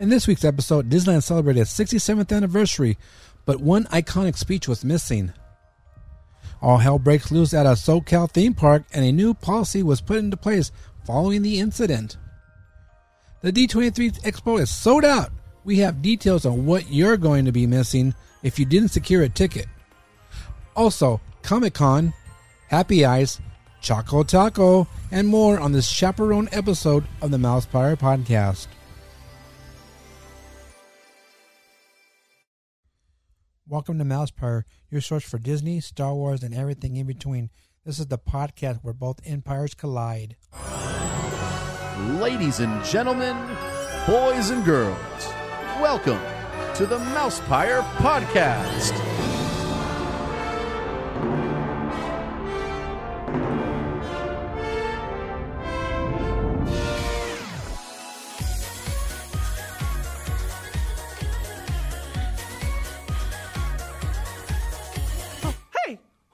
In this week's episode, Disneyland celebrated its 67th anniversary, but one iconic speech was missing. All hell breaks loose at a SoCal theme park, and a new policy was put into place following the incident. The D23 Expo is sold out. We have details on what you're going to be missing if you didn't secure a ticket. Also, Comic Con, Happy Ice, Choco Taco, and more on this chaperone episode of the Mousepire Podcast. Welcome to Mousepire, your source for Disney, Star Wars, and everything in between. This is the podcast where both empires collide. Ladies and gentlemen, boys and girls, welcome to the Mousepire Podcast.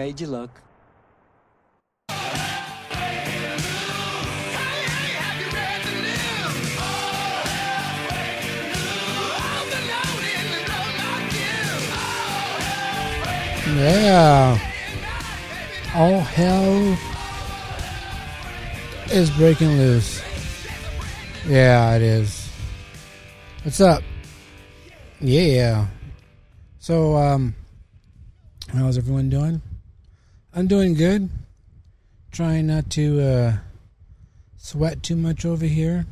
Made you look. Yeah. All hell is breaking loose. Yeah, it is. What's up? Yeah. So, um, how's everyone doing? I'm doing good. Trying not to uh, sweat too much over here.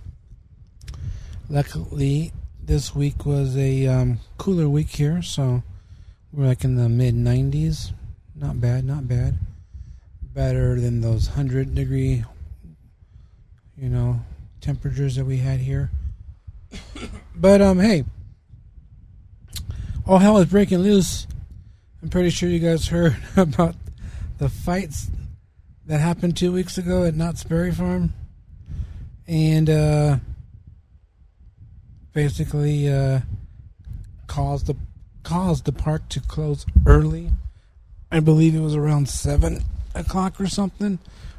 Luckily, this week was a um, cooler week here, so we're like in the mid 90s. Not bad, not bad. Better than those 100 degree, you know, temperatures that we had here. but, um, hey, all hell is breaking loose. I'm pretty sure you guys heard about the fights that happened two weeks ago at Knott's Berry Farm. And, uh, basically, uh, caused the caused the park to close early. I believe it was around seven o'clock or something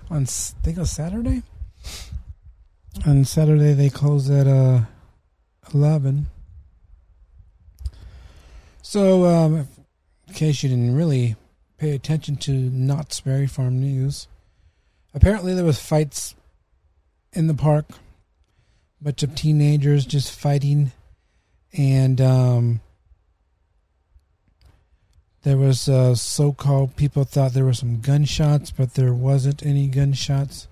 on I think it was Saturday. On Saturday they closed at uh eleven. So, um, in case you didn't really pay attention to Knott's Berry Farm news, apparently there was fights in the park. bunch of teenagers just fighting, and um, there was uh, so-called people thought there were some gunshots, but there wasn't any gunshots.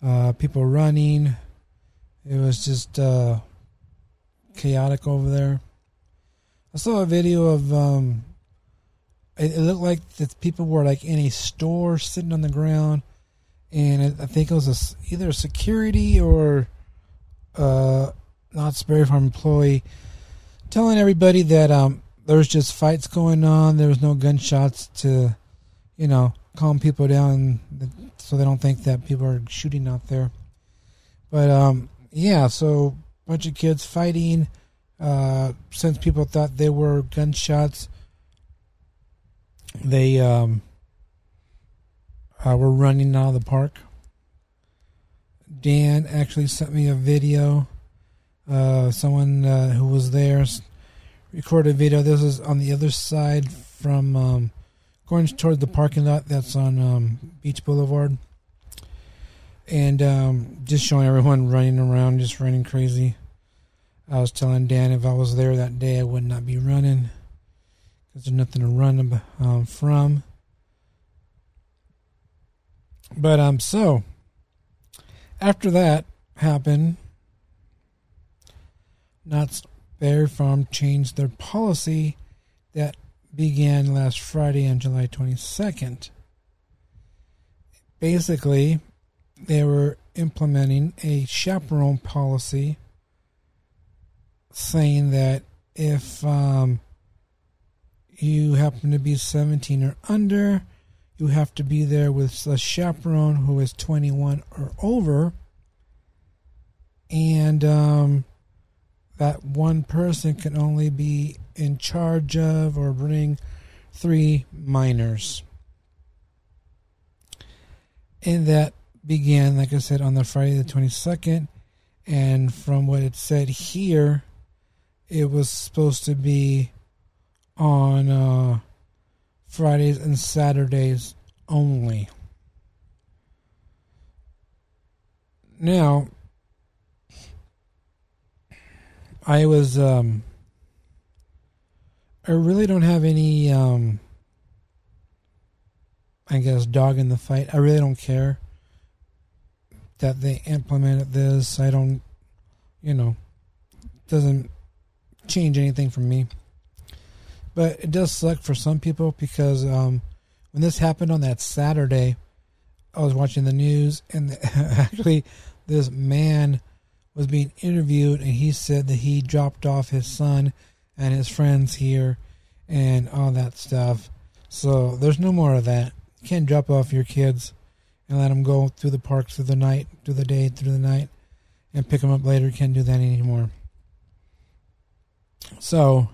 Uh, people running. It was just uh, chaotic over there. I saw a video of. Um, it, it looked like that people were like in a store sitting on the ground, and it, I think it was a either a security or uh, Knott's Berry Farm employee telling everybody that um, there was just fights going on. There was no gunshots to, you know, calm people down so they don't think that people are shooting out there. But um, yeah, so bunch of kids fighting. Uh, since people thought they were gunshots, they um, uh, were running out of the park. Dan actually sent me a video. Uh, someone uh, who was there recorded a video. This is on the other side from um, going toward the parking lot that's on um, Beach Boulevard. And um, just showing everyone running around, just running crazy. I was telling Dan if I was there that day, I would not be running because there's nothing to run um, from. But um, so after that happened, Knott's Berry Farm changed their policy that began last Friday on July 22nd. basically they were implementing a chaperone policy saying that if um, you happen to be 17 or under, you have to be there with a chaperone who is 21 or over. And um, that one person can only be in charge of or bring three minors. And that began, like I said, on the Friday the 22nd. And from what it said here, it was supposed to be on uh, Fridays and Saturdays only. Now, I was, um, I really don't have any, um, I guess, dog in the fight. I really don't care that they implemented this. I don't, you know, doesn't change anything for me. But it does suck for some people because um, when this happened on that Saturday, I was watching the news and actually this man was being interviewed and he said that he dropped off his son and his friends here and all that stuff. So there's no more of that. You can't drop off your kids and let them go through the parks through the night, through the day, through the night, and pick them up later. Can't do that anymore. So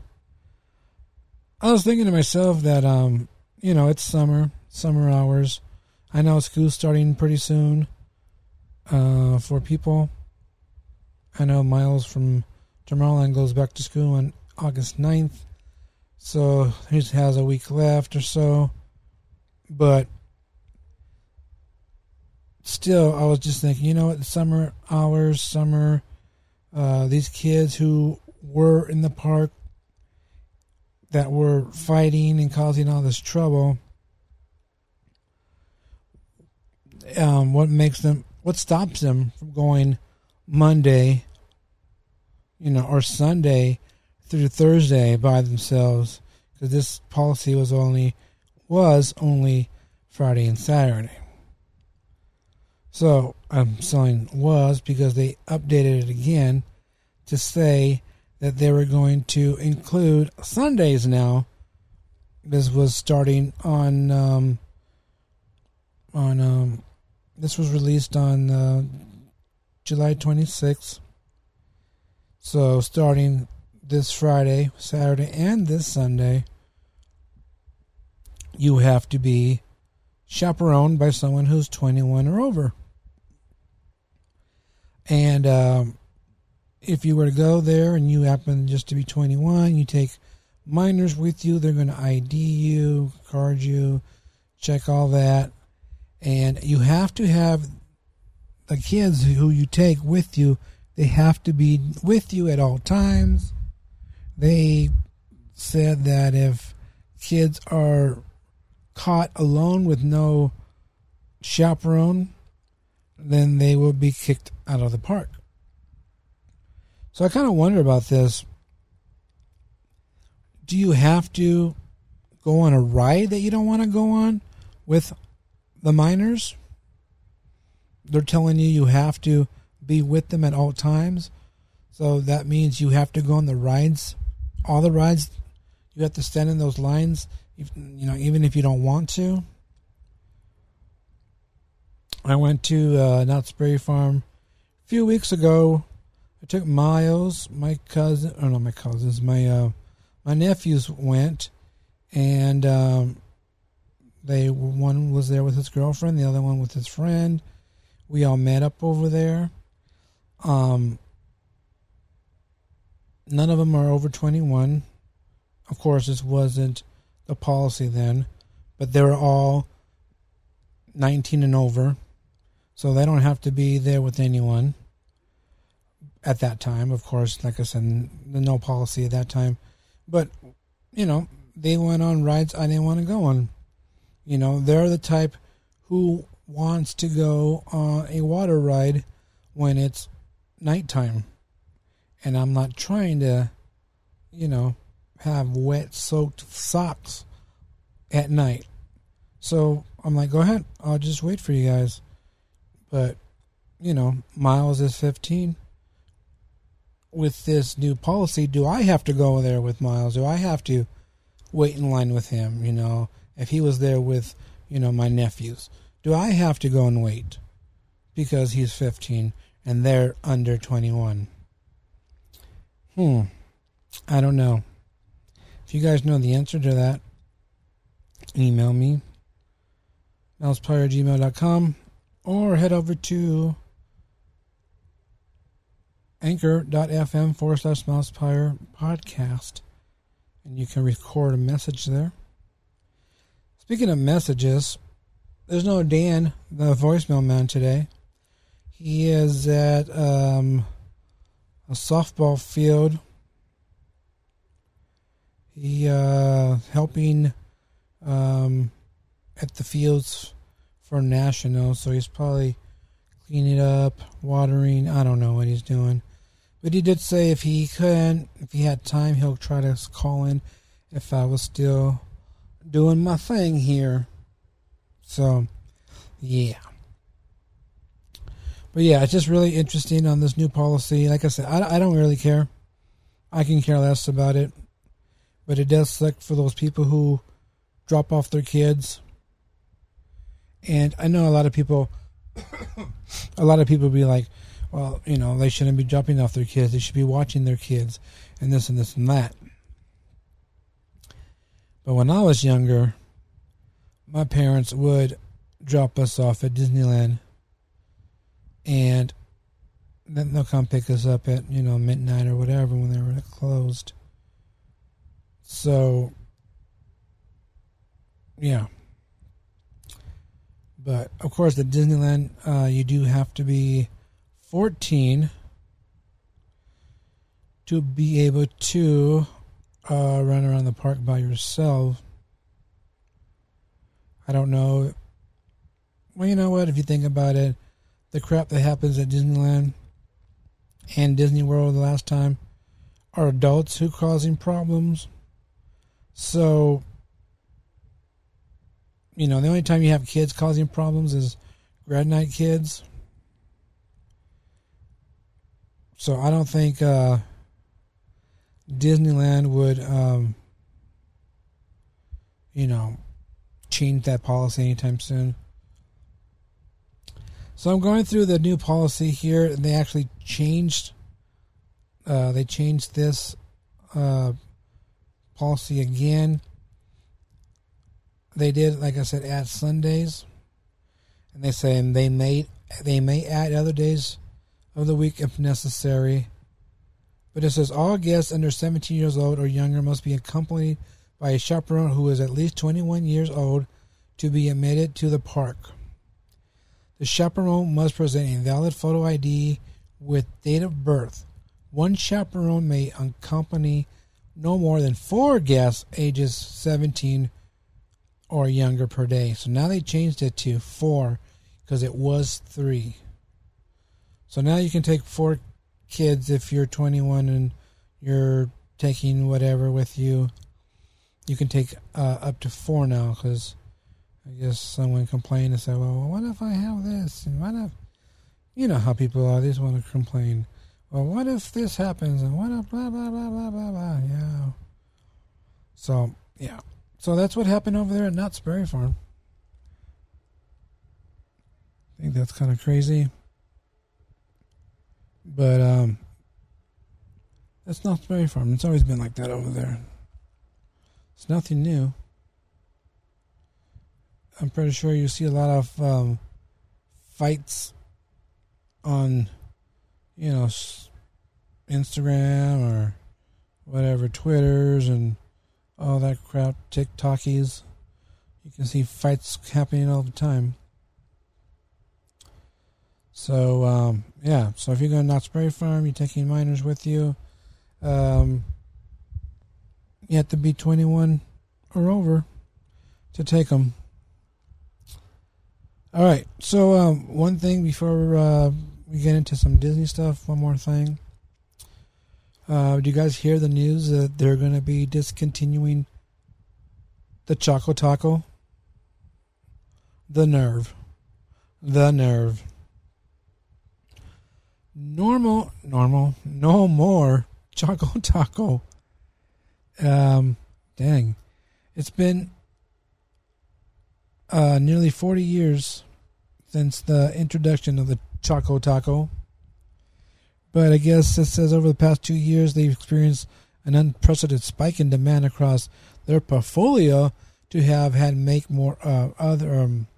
I was thinking to myself that um, you know, it's summer, summer hours. I know school's starting pretty soon. Uh, for people, I know Miles from Tomorrowland goes back to school on August 9th. So he has a week left or so. But still, I was just thinking, you know what, summer hours, summer, uh, these kids who were in the park that were fighting and causing all this trouble. Um, what makes them, what stops them from going Monday, you know, or Sunday through Thursday by themselves? Because this policy was only, was only Friday and Saturday. So I'm saying was because they updated it again to say that they were going to include Sundays now. This was starting on um, on um, this was released on uh, July 26th. So starting this Friday, Saturday, and this Sunday, you have to be chaperoned by someone who's 21 or over. And um, if you were to go there and you happen just to be 21, you take minors with you, they're going to ID you, card you, check all that. And you have to have the kids who you take with you, they have to be with you at all times. They said that if kids are caught alone with no chaperone, then they will be kicked out of the park. So I kind of wonder about this. Do you have to go on a ride that you don't want to go on with the minors? They're telling you you have to be with them at all times. So that means you have to go on the rides, all the rides. You have to stand in those lines, if, you know, even if you don't want to. I went to uh, Knott's Berry Farm a few weeks ago. I took Miles, my cousin, or not my cousins, my uh, my nephews went, and um, they one was there with his girlfriend, the other one with his friend. We all met up over there. Um, none of them are over twenty one. Of course, this wasn't the policy then, but they were all nineteen and over so they don't have to be there with anyone at that time. Of course, like I said, the no policy at that time. But, you know, they went on rides I didn't want to go on. You know, they're the type who wants to go on a water ride when it's nighttime. And I'm not trying to, you know, have wet, soaked socks at night. So I'm like, go ahead. I'll just wait for you guys. But, you know, Miles is 15. With this new policy, do I have to go there with Miles? Do I have to wait in line with him? You know, if he was there with, you know, my nephews, do I have to go and wait because he's 15 and they're under 21? Hmm. I don't know. If you guys know the answer to that, email me, mousepire@gmail.com, or head over to anchor.fm forward slash mousepire podcast, and you can record a message there. Speaking of messages, there's no Dan, the voicemail man, today. He is at um, a softball field. He uh, helping um, at the fields for national, so he's probably cleaning up, watering. I don't know what he's doing, but he did say if he couldn't, if he had time, he'll try to call in if I was still doing my thing here. So, yeah. But yeah, it's just really interesting on this new policy. Like I said, I, I don't really care. I can care less about it. But it does suck for those people who drop off their kids. And I know a lot of people, a lot of people be like, well, you know, they shouldn't be dropping off their kids. They should be watching their kids and this and this and that. But when I was younger, my parents would drop us off at Disneyland and then they'll come pick us up at, you know, midnight or whatever when they were closed. So, yeah. But of course, at Disneyland, uh, you do have to be 14 to be able to uh, run around the park by yourself. I don't know. Well, you know what? If you think about it, the crap that happens at Disneyland and Disney World the last time are adults who are causing problems. So, you know, the only time you have kids causing problems is grad night kids. So I don't think uh, Disneyland would, um, you know, change that policy anytime soon. So I'm going through the new policy here, and they actually changed. Uh, they changed this uh, policy again. They did, like I said, add Sundays, and they say they may they may add other days of the week if necessary. But it says all guests under 17 years old or younger must be accompanied by a chaperone who is at least 21 years old to be admitted to the park. The chaperone must present a valid photo ID with date of birth. One chaperone may accompany no more than four guests ages 17 or younger per day. So now they changed it to four because it was three. So now you can take four kids if you're 21 and you're taking whatever with you. You can take uh, up to four now because I guess someone complained and said, well, what if I have this? And what if, you know how people are, they just want to complain. Well, what if this happens? And what if blah, blah, blah, blah, blah, blah. Yeah. So, yeah. So that's what happened over there at Knott's Berry Farm. I think that's kind of crazy. But, um, that's Knott's Berry Farm. It's always been like that over there. It's nothing new. I'm pretty sure you see a lot of um, fights on, you know, Instagram or whatever, Twitters and all that crap, TikTokies. You can see fights happening all the time. So, um, yeah. So if you're going to Knott's Berry Farm, you're taking minors with you. Um, you have to be 21 or over to take them. All right. So um, one thing before uh, we get into some Disney stuff, one more thing. Uh, do you guys hear the news that they're going to be discontinuing the Choco Taco? The nerve. The nerve. Normal, normal, no more Choco Taco. Um, dang. It's been uh, nearly 40 years since the introduction of the Choco Taco. But I guess it says over the past two years they've experienced an unprecedented spike in demand across their portfolio to have had make more uh, other um,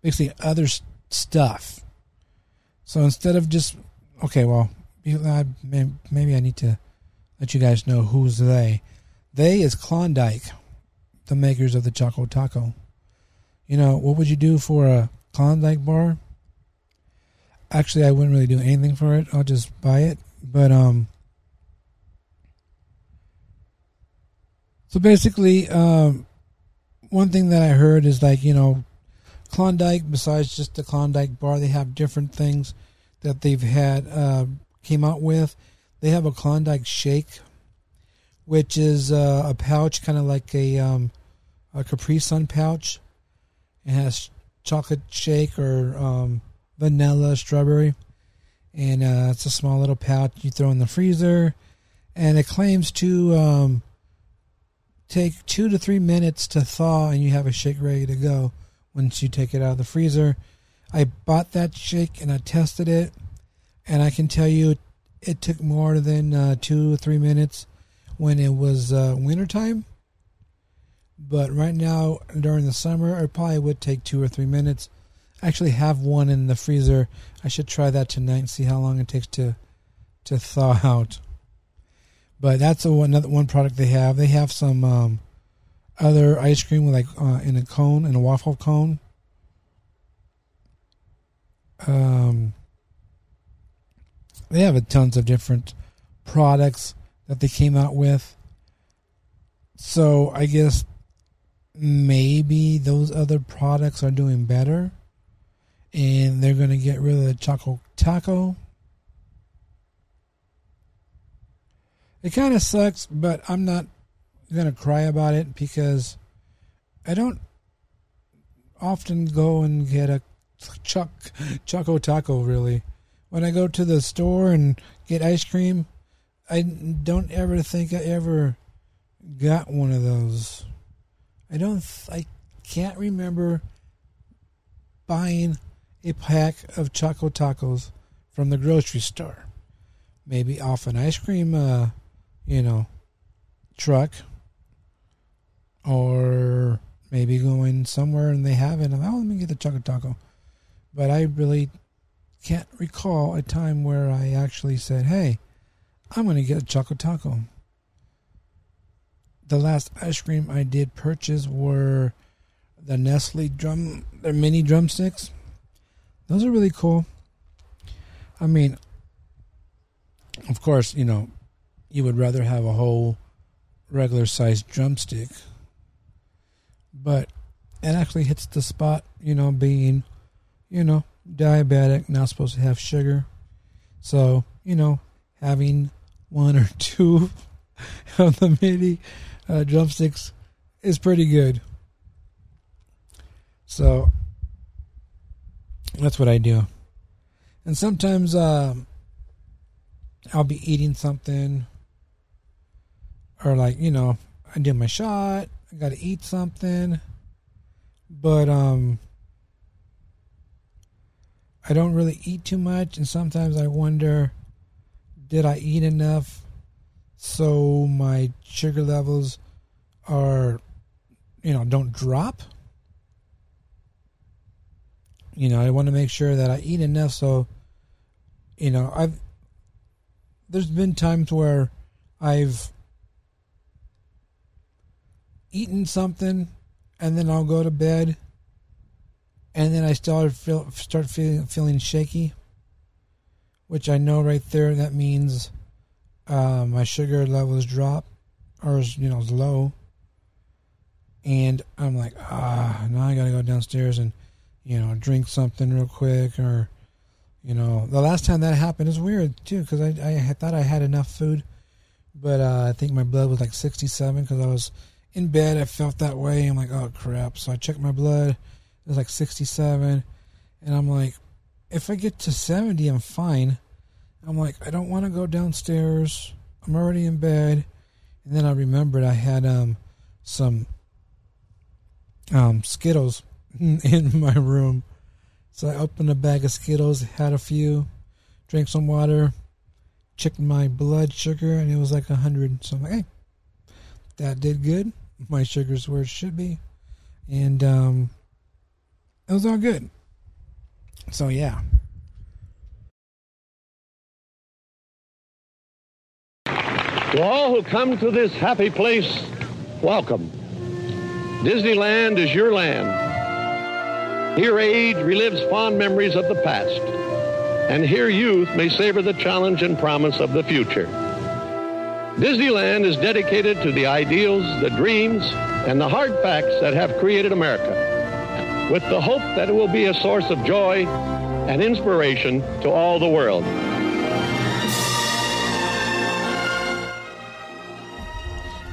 basically other stuff. So instead of just okay, well, maybe I need to let you guys know who's they. They is Klondike, the makers of the Choco Taco. You know what would you do for a Klondike bar? Actually, I wouldn't really do anything for it. I'll just buy it. But um, so basically, um, one thing that I heard is like you know, Klondike. Besides just the Klondike bar, they have different things that they've had uh, came out with. They have a Klondike shake, which is uh, a pouch, kind of like a um, a Capri Sun pouch. It has chocolate shake or um, vanilla, strawberry, and uh, it's a small little pouch you throw in the freezer, and it claims to um, take two to three minutes to thaw, and you have a shake ready to go once you take it out of the freezer. I bought that shake and I tested it, and I can tell you it took more than uh, two or three minutes when it was uh, wintertime. But right now, during the summer, it probably would take two or three minutes. I actually have one in the freezer. I should try that tonight and see how long it takes to to thaw out. But that's a, another one product they have. They have some um, other ice cream with like uh, in a cone in a waffle cone. Um, they have tons of different products that they came out with. So I guess maybe those other products are doing better and they're going to get rid of the Choco Taco. It kind of sucks, but I'm not going to cry about it because I don't often go and get a choc Choco Taco really. When I go to the store and get ice cream, I don't ever think I ever got one of those. I don't. I can't remember buying a pack of Choco Tacos from the grocery store. Maybe off an ice cream, uh, you know, truck, or maybe going somewhere and they have it. And oh, let me get the Choco Taco. But I really can't recall a time where I actually said, "Hey, I'm going to get a Choco Taco." the last ice cream I did purchase were the Nestle drum, their mini drumsticks. Those are really cool. I mean, of course, you know, you would rather have a whole regular sized drumstick, but it actually hits the spot, you know, being, you know, diabetic, not supposed to have sugar. So, you know, having one or two of the mini uh, drumsticks is pretty good. So that's what I do. And sometimes um, I'll be eating something, or like you know, I did my shot. I got to eat something, but um, I don't really eat too much, and sometimes I wonder, did I eat enough? so my sugar levels are you know don't drop you know i want to make sure that i eat enough so you know i've there's been times where i've eaten something and then i'll go to bed and then i start feel start feeling feeling shaky which i know right there that means uh, my sugar levels drop or is you know is low. And i'm like ah now i gotta go downstairs and you know drink something real quick or you know the last time that happened is weird too because I, I thought i had enough food but uh, i think my blood was like 67 because i was in bed i felt that way i'm like oh crap. So i checked my blood It was like 67. And I'm like, if I get to 70, I'm fine. I'm like, I don't want to go downstairs. I'm already in bed. And then I remembered I had um some um Skittles in my room. So I opened a bag of Skittles, had a few, drank some water, checked my blood sugar, and it was like a hundred. So I'm like, hey, that did good. My sugar's where it should be, and um, it was all good. So yeah. To all who come to this happy place, welcome. Disneyland is your land. Here age relives fond memories of the past, and here youth may savor the challenge and promise of the future. Disneyland is dedicated to the ideals, the dreams, and the hard facts that have created America, with the hope that it will be a source of joy and inspiration to all the world.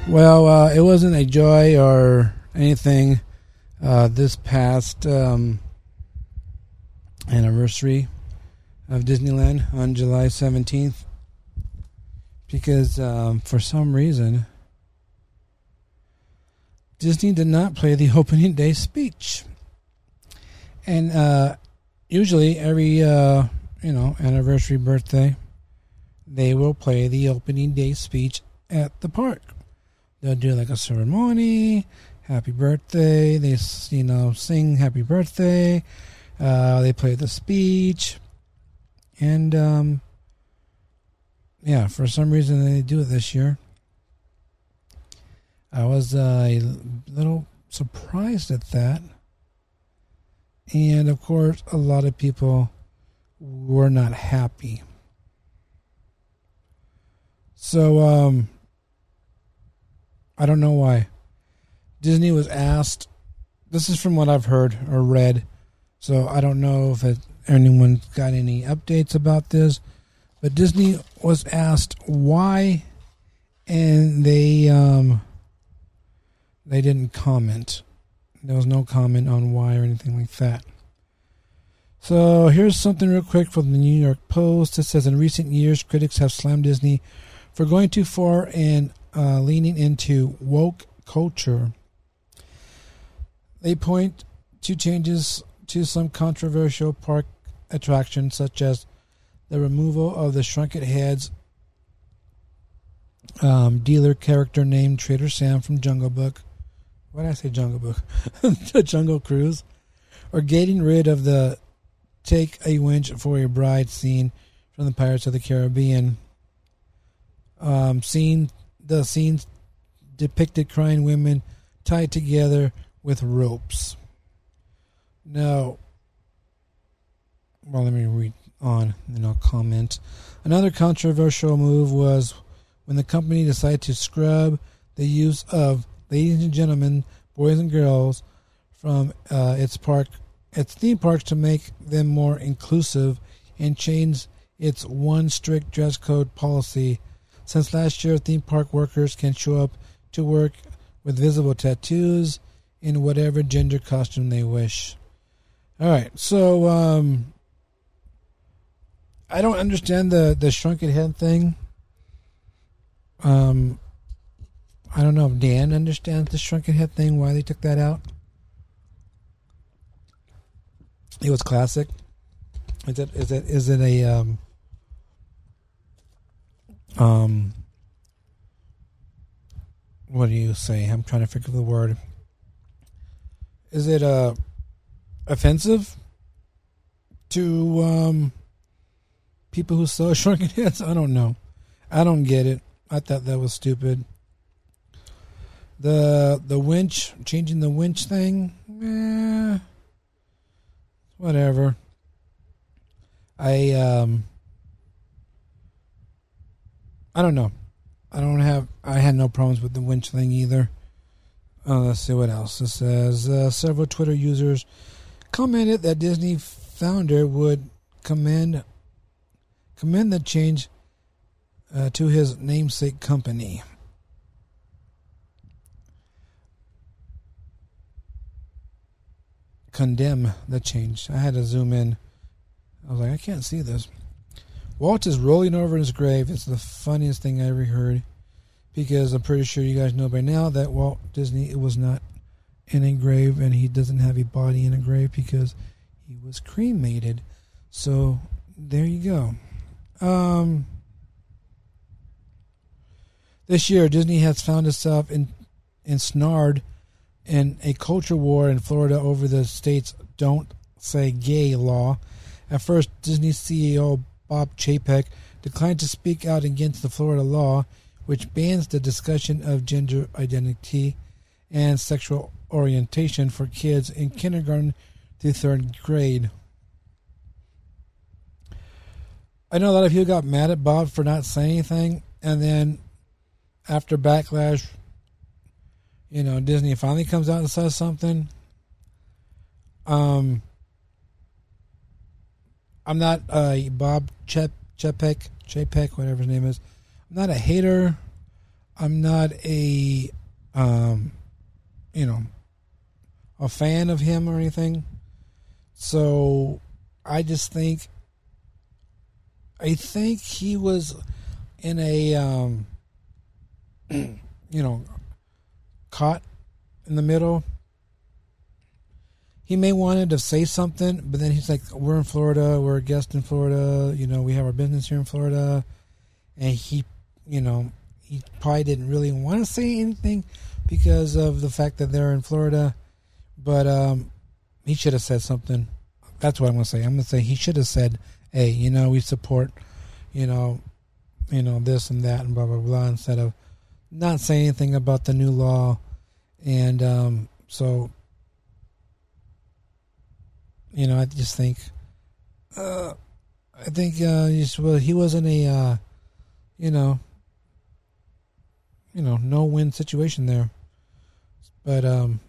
Well, uh, it wasn't a joy or anything uh, this past um, anniversary of Disneyland on July 17th because um, for some reason Disney did not play the opening day speech. And uh, usually every uh, you know anniversary birthday they will play the opening day speech at the park. They'll do like a ceremony, happy birthday. They you know sing happy birthday. Uh, they play the speech, and um, yeah, for some reason they do it this year. I was uh, a little surprised at that, and of course, a lot of people were not happy. So, um, I don't know why. Disney was asked. This is from what I've heard or read, so I don't know if it, anyone got any updates about this. But Disney was asked why, and they um, they didn't comment. There was no comment on why or anything like that. So here's something real quick from the New York Post. It says in recent years, critics have slammed Disney for going too far and uh, leaning into woke culture. They point to changes to some controversial park attractions, such as the removal of the shrunken heads um, dealer character named Trader Sam from Jungle Book. Why did I say Jungle Book? the Jungle Cruise. Or getting rid of the take a winch for a bride scene from the Pirates of the Caribbean. Um, scene the scenes depicted crying women tied together with ropes. Now, well, let me read on and I'll comment. Another controversial move was when the company decided to scrub the use of ladies and gentlemen, boys and girls from uh, its park, its theme parks to make them more inclusive and change its one strict dress code policy since last year, theme park workers can show up to work with visible tattoos in whatever gender costume they wish. All right, so um, I don't understand the the shrunken head thing. Um, I don't know if Dan understands the shrunken head thing. Why they took that out? It was classic. Is it is it is it a um um what do you say? I'm trying to figure the word. Is it uh offensive to um people who sell shrunken heads? I don't know. I don't get it. I thought that was stupid. The the winch changing the winch thing, eh, whatever. I um I don't know. I don't have. I had no problems with the winch thing either. Uh, let's see what else. It says uh, several Twitter users commented that Disney founder would commend commend the change uh, to his namesake company. Condemn the change. I had to zoom in. I was like, I can't see this. Walt is rolling over in his grave. It's the funniest thing I ever heard because I'm pretty sure you guys know by now that Walt Disney was not in a grave and he doesn't have a body in a grave because he was cremated. So there you go. Um, this year, Disney has found itself in, ensnared in a culture war in Florida over the state's "Don't Say Gay" law. At first, Disney CEO Bob Chapek declined to speak out against the Florida law, which bans the discussion of gender identity and sexual orientation for kids in kindergarten through third grade. I know a lot of people got mad at Bob for not saying anything, and then after backlash, you know, Disney finally comes out and says something. Um, I'm not a Bob Chep Chepek Chapek, whatever his name is. I'm not a hater. I'm not a, um, you know, a fan of him or anything. So I just think I think he was in a um you know caught in the middle. He may wanted to say something, but then he's like, "We're in Florida. We're a guest in Florida. You know, we have our business here in Florida," and he, you know, he probably didn't really want to say anything because of the fact that they're in Florida. But um, he should have said something. That's what I'm gonna say. I'm gonna say he should have said, "Hey, you know, we support, you know, you know this and that and blah blah blah," instead of not saying anything about the new law. And um, so, you know, I just think, uh, I think uh, well, he wasn't a, uh, you know, you know, no win situation there. But um,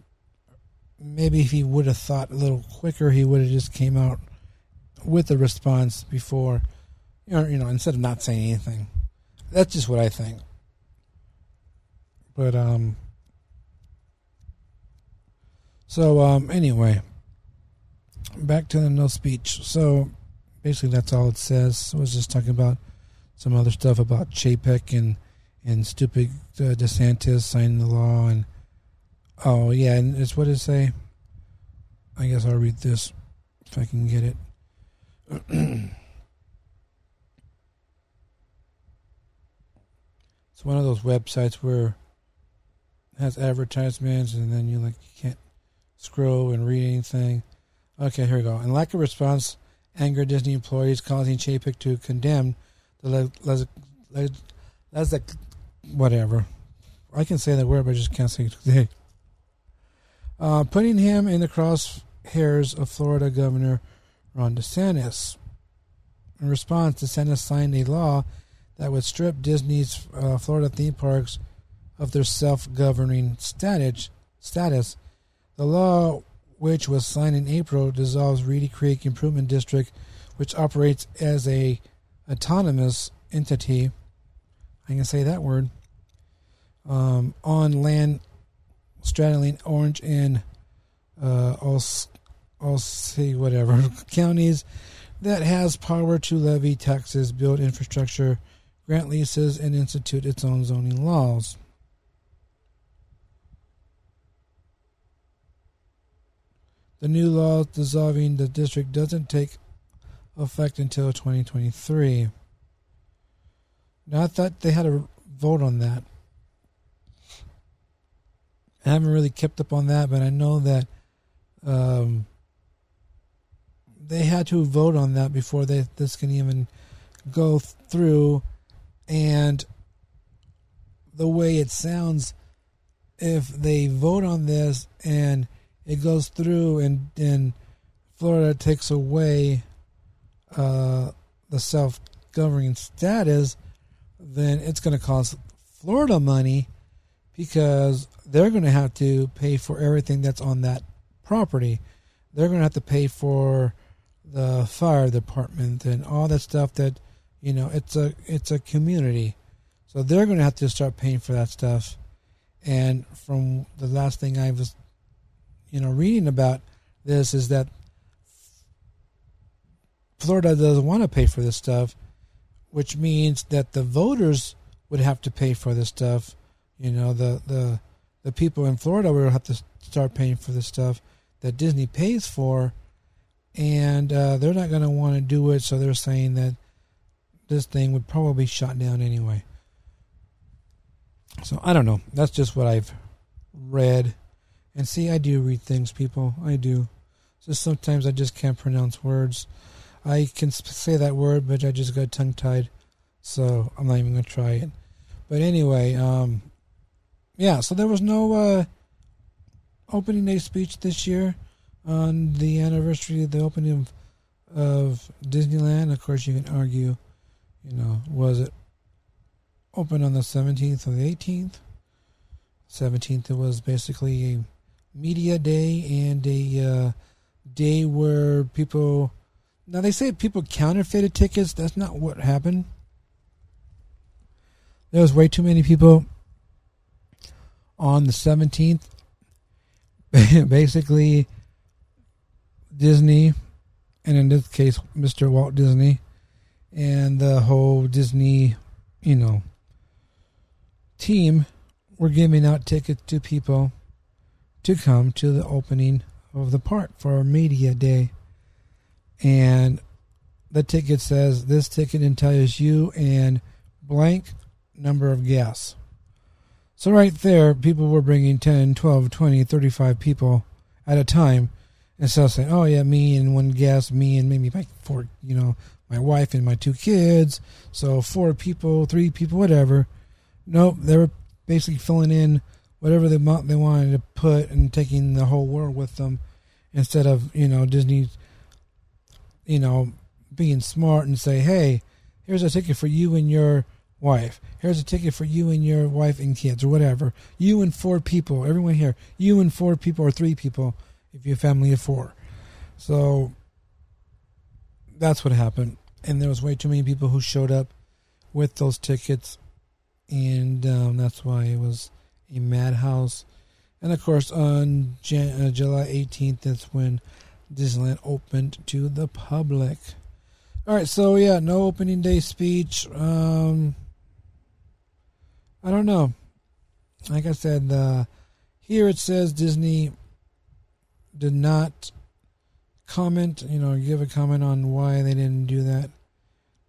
maybe if he would have thought a little quicker, he would have just came out with a response before, you know, you know, instead of not saying anything. That's just what I think. But um, so um, anyway, back to the no speech. So basically, that's all it says. I was just talking about some other stuff about Chapek and and stupid uh, DeSantis signing the law and oh yeah, and it's what it say? I guess I'll read this if I can get it. it's one of those websites where has advertisements and then you like you can't scroll and read anything. Okay, here we go. And lack of response angered Disney employees, causing Chapek to condemn the les, whatever. I can say that word, but I just can't say it today. Uh, putting him in the crosshairs of Florida Governor Ron DeSantis. In response, DeSantis signed a law that would strip Disney's uh, Florida theme parks of their self-governing status. Status. The law, which was signed in April, dissolves Reedy Creek Improvement District, which operates as a autonomous entity. I can say that word um, on land straddling Orange and uh, I'll say whatever counties that has power to levy taxes, build infrastructure, grant leases, and institute its own zoning laws. The new law dissolving the district doesn't take effect until 2023. Now, I thought they had a vote on that. I haven't really kept up on that, but I know that um, they had to vote on that before they this can even go through. And the way it sounds, if they vote on this and it goes through and and Florida takes away uh, the self governing status, then it's going to cost Florida money because they're going to have to pay for everything that's on that property. They're going to have to pay for the fire department and all that stuff that you know it's a it's a community so they're going to have to start paying for that stuff and from the last thing i was you know reading about this is that Florida doesn't want to pay for this stuff, which means that the voters would have to pay for this stuff. You know, the the the people in Florida would have to start paying for this stuff that Disney pays for, and uh, they're not going to want to do it. So they're saying that this thing would probably be shot down anyway. So I don't know. That's just what I've read. And see, I do read things, people. I do. So sometimes I just can't pronounce words. I can say that word, but I just got tongue tied. So I'm not even going to try it. But anyway, um, yeah, so there was no uh, opening day speech this year on the anniversary of the opening of, of Disneyland. Of course, you can argue, you know, was it open on the 17th or the 18th? 17th, it was basically a media day and a uh, day where people. Now, they say people counterfeited tickets. That's not what happened. There was way too many people on the 17th. Basically, Disney, and in this case, Mr. Walt Disney, and the whole Disney, you know, team were giving out tickets to people to come to the opening of the park for our media day. And the ticket says this ticket entitles you and blank number of guests. So right there, people were bringing 10, 12, 20, 35 people at a time. Instead of saying, oh yeah, me and one guest, me and maybe like four, you know, my wife and my two kids. So four people, three people, whatever. Nope, they were basically filling in whatever they, they wanted to put and taking the whole world with them instead of, you know, Disney, you know, being smart and say, hey, here's a ticket for you and your wife. Here's a ticket for you and your wife and kids, or whatever. You and four people, everyone here. You and four people, or three people, if you're a family of four. So that's what happened. And there was way too many people who showed up with those tickets, and um, that's why it was a madhouse. And of course, on Jan- uh, July 18th, that's when Disneyland opened to the public. All right, so yeah, no opening day speech. Um, I don't know. Like I said, uh, here it says Disney did not comment, you know, give a comment on why they didn't do that.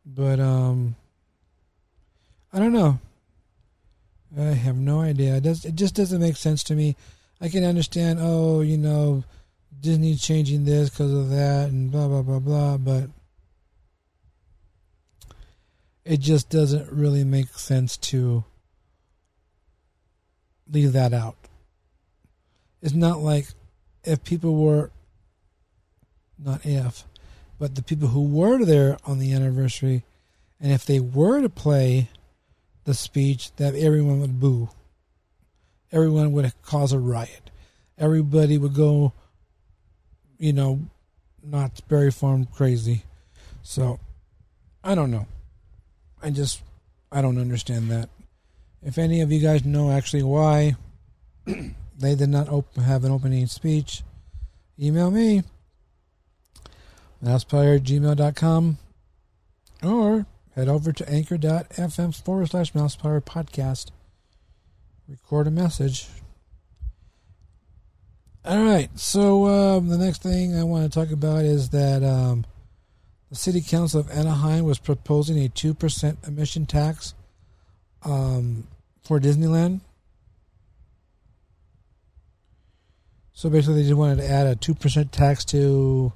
But um I don't know. I have no idea. It, does, it just doesn't make sense to me. I can understand, oh, you know, Disney changing this because of that and blah, blah, blah, blah, but it just doesn't really make sense to leave that out. It's not like if people were, not if, but the people who were there on the anniversary, and if they were to play the speech, that everyone would boo. Everyone would cause a riot. Everybody would go, you know, Knott's Berry Farm crazy. So, I don't know. I just, I don't understand that. If any of you guys know actually why they did not have an opening speech, email me, mousepire@gmail.com, or head over to anchor.fm forward slash mousepire podcast. Record a message. All right, so um, the next thing I want to talk about is that um, the City Council of Anaheim was proposing a 2% emission tax um, for Disneyland. So basically, they just wanted to add a 2% tax to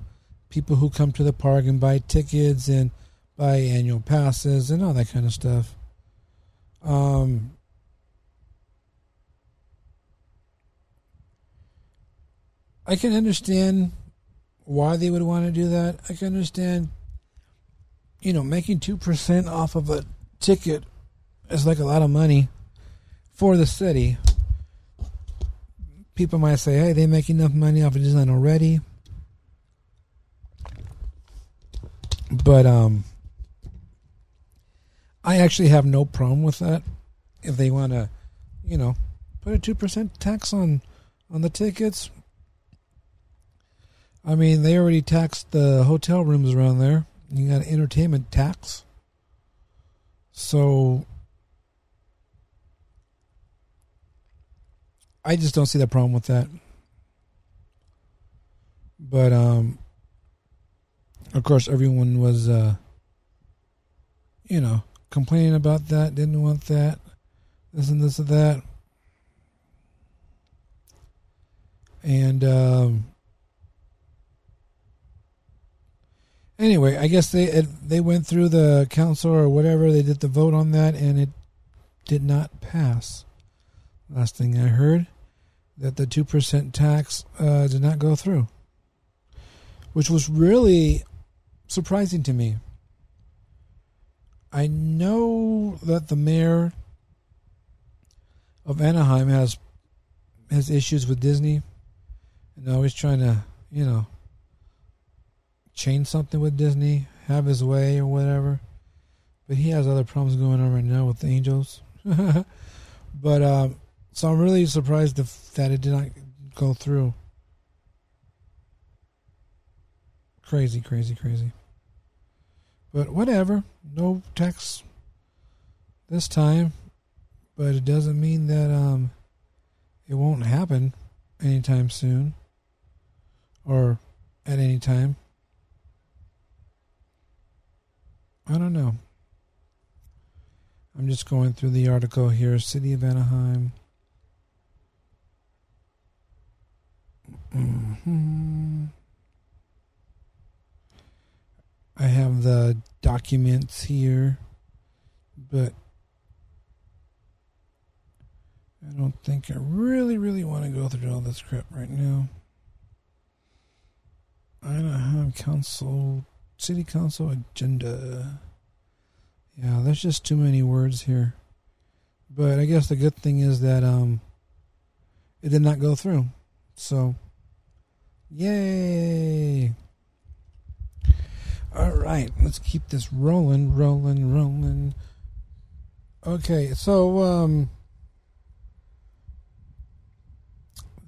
people who come to the park and buy tickets and buy annual passes and all that kind of stuff. Um, I can understand why they would want to do that. I can understand, you know, making 2% off of a ticket is like a lot of money for the city. People might say, hey, they make enough money off of Disneyland already. But um I actually have no problem with that. If they want to, you know, put a two percent tax on on the tickets, I mean, they already taxed the hotel rooms around there. You got an entertainment tax. So I just don't see the problem with that. But um of course everyone was uh you know, complaining about that, didn't want that, this and this and that. And um anyway, I guess they it, they went through the council or whatever. They did the vote on that, and it did not pass. Last thing I heard, that the two percent tax uh, did not go through, which was really surprising to me. I know that the mayor of Anaheim has has issues with Disney, and always trying to, you know, change something with Disney, have his way or whatever. But he has other problems going on right now with the Angels. but um, so I'm really surprised that it did not go through. Crazy, crazy, crazy. But whatever, no tax this time. But it doesn't mean that um, it won't happen anytime soon or at any time. I don't know. I'm just going through the article here. City of Anaheim. Mm-hmm. I have the documents here, but I don't think I really, really want to go through all this crap right now. I don't have Council city council agenda. Yeah, there's just too many words here. But I guess the good thing is that um it did not go through. So yay. All right, let's keep this rolling, rolling, rolling. Okay, so um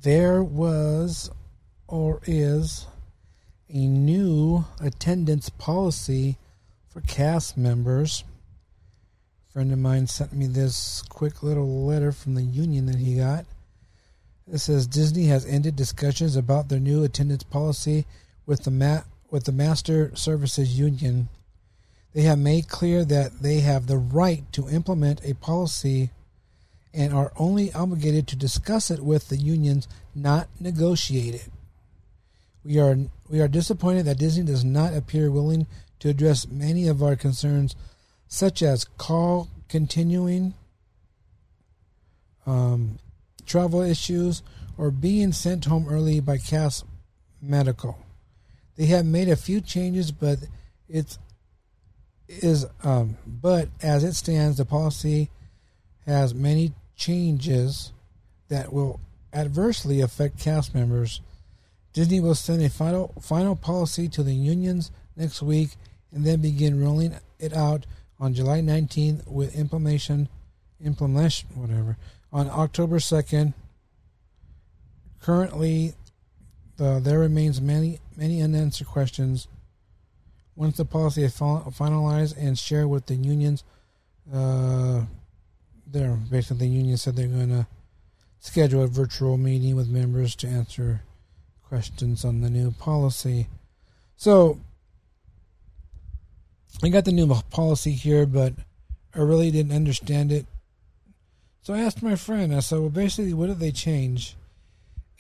there was or is a new attendance policy for cast members. A friend of mine sent me this quick little letter from the union that he got. It says Disney has ended discussions about their new attendance policy with the ma- with the Master Services Union. They have made clear that they have the right to implement a policy and are only obligated to discuss it with the unions, not negotiate it. We are we are disappointed that Disney does not appear willing to address many of our concerns, such as call continuing, um, travel issues, or being sent home early by cast medical. They have made a few changes, but it's is um, but as it stands, the policy has many changes that will adversely affect cast members Disney will send a final final policy to the unions next week and then begin rolling it out on July 19th with implementation implementation whatever on October 2nd. Currently, the, there remains many many unanswered questions. Once the policy is finalized and shared with the unions, uh, there basically the union said they're going to schedule a virtual meeting with members to answer questions on the new policy. So, I got the new policy here, but I really didn't understand it. So I asked my friend, I said, well, basically, what did they change?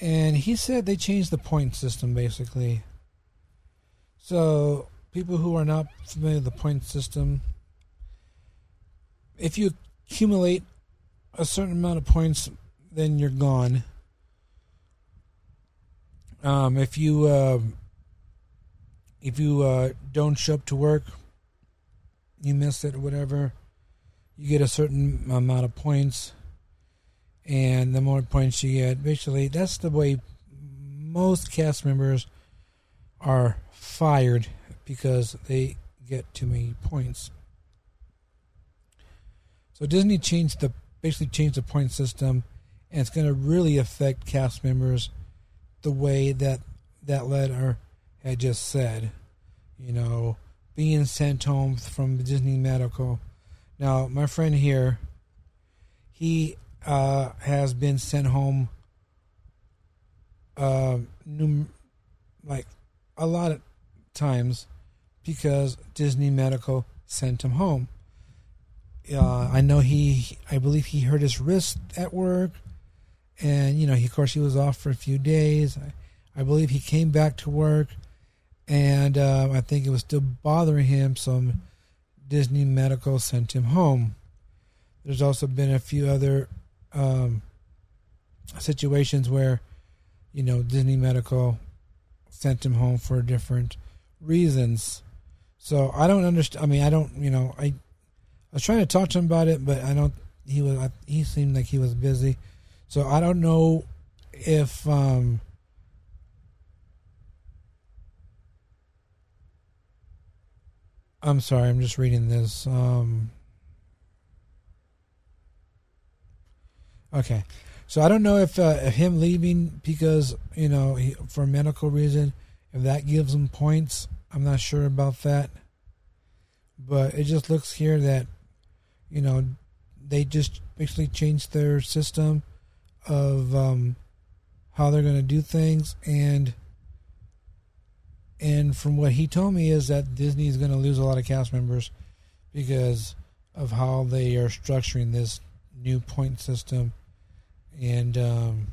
And he said they changed the point system, basically. So, people who are not familiar with the point system, if you accumulate a certain amount of points, then you're gone. Um, if you uh, if you uh, don't show up to work, you miss it or whatever, you get a certain amount of points, and the more points you get, basically that's the way most cast members are fired because they get too many points. So Disney changed the basically changed the point system, and it's going to really affect cast members the way that that letter had just said. You know, being sent home from Disney Medical. Now, my friend here, he uh, has been sent home, uh, num- like a lot of times because Disney Medical sent him home. Uh, I know he, I believe he hurt his wrist at work, and you know, he, of course, he was off for a few days. I, I believe he came back to work, and uh, I think it was still bothering him. So Disney Medical sent him home. There's also been a few other um, situations where, you know, Disney Medical sent him home for different reasons. So I don't understand. I mean, I don't. You know, I I was trying to talk to him about it, but I don't. He was. He seemed like he was busy. So I don't know if. um I'm sorry. I'm just reading this. Um, okay, so I don't know if, uh, if him leaving because you know he, for medical reason, if that gives him points. I'm not sure about that, but it just looks here that you know they just basically changed their system of um, how they're going to do things. And and from what he told me is that Disney is going to lose a lot of cast members because of how they are structuring this new point system and um,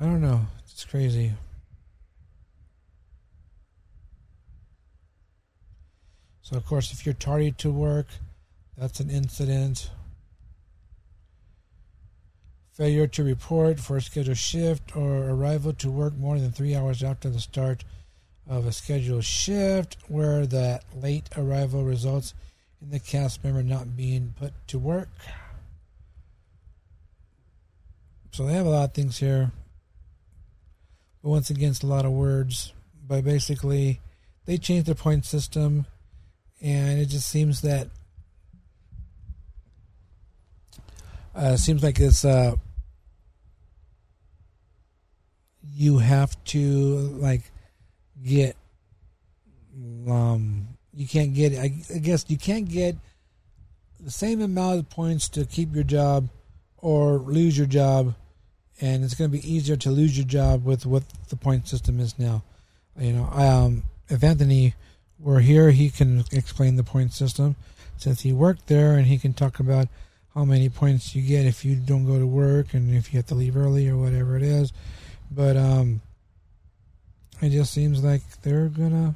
I don't know. It's crazy. So of course if you're tardy to work that's an incident. Failure to report for a scheduled shift or arrival to work more than three hours after the start of a scheduled shift, where that late arrival results in the cast member not being put to work. So they have a lot of things here. But once again, it's a lot of words. But basically, they changed their point system, and it just seems that uh, seems like it's uh, you have to like get um you can't get I, I guess you can't get the same amount of points to keep your job or lose your job and it's going to be easier to lose your job with what the point system is now you know um if anthony were here he can explain the point system since he worked there and he can talk about how many points you get if you don't go to work and if you have to leave early or whatever it is. But um, it just seems like they're gonna,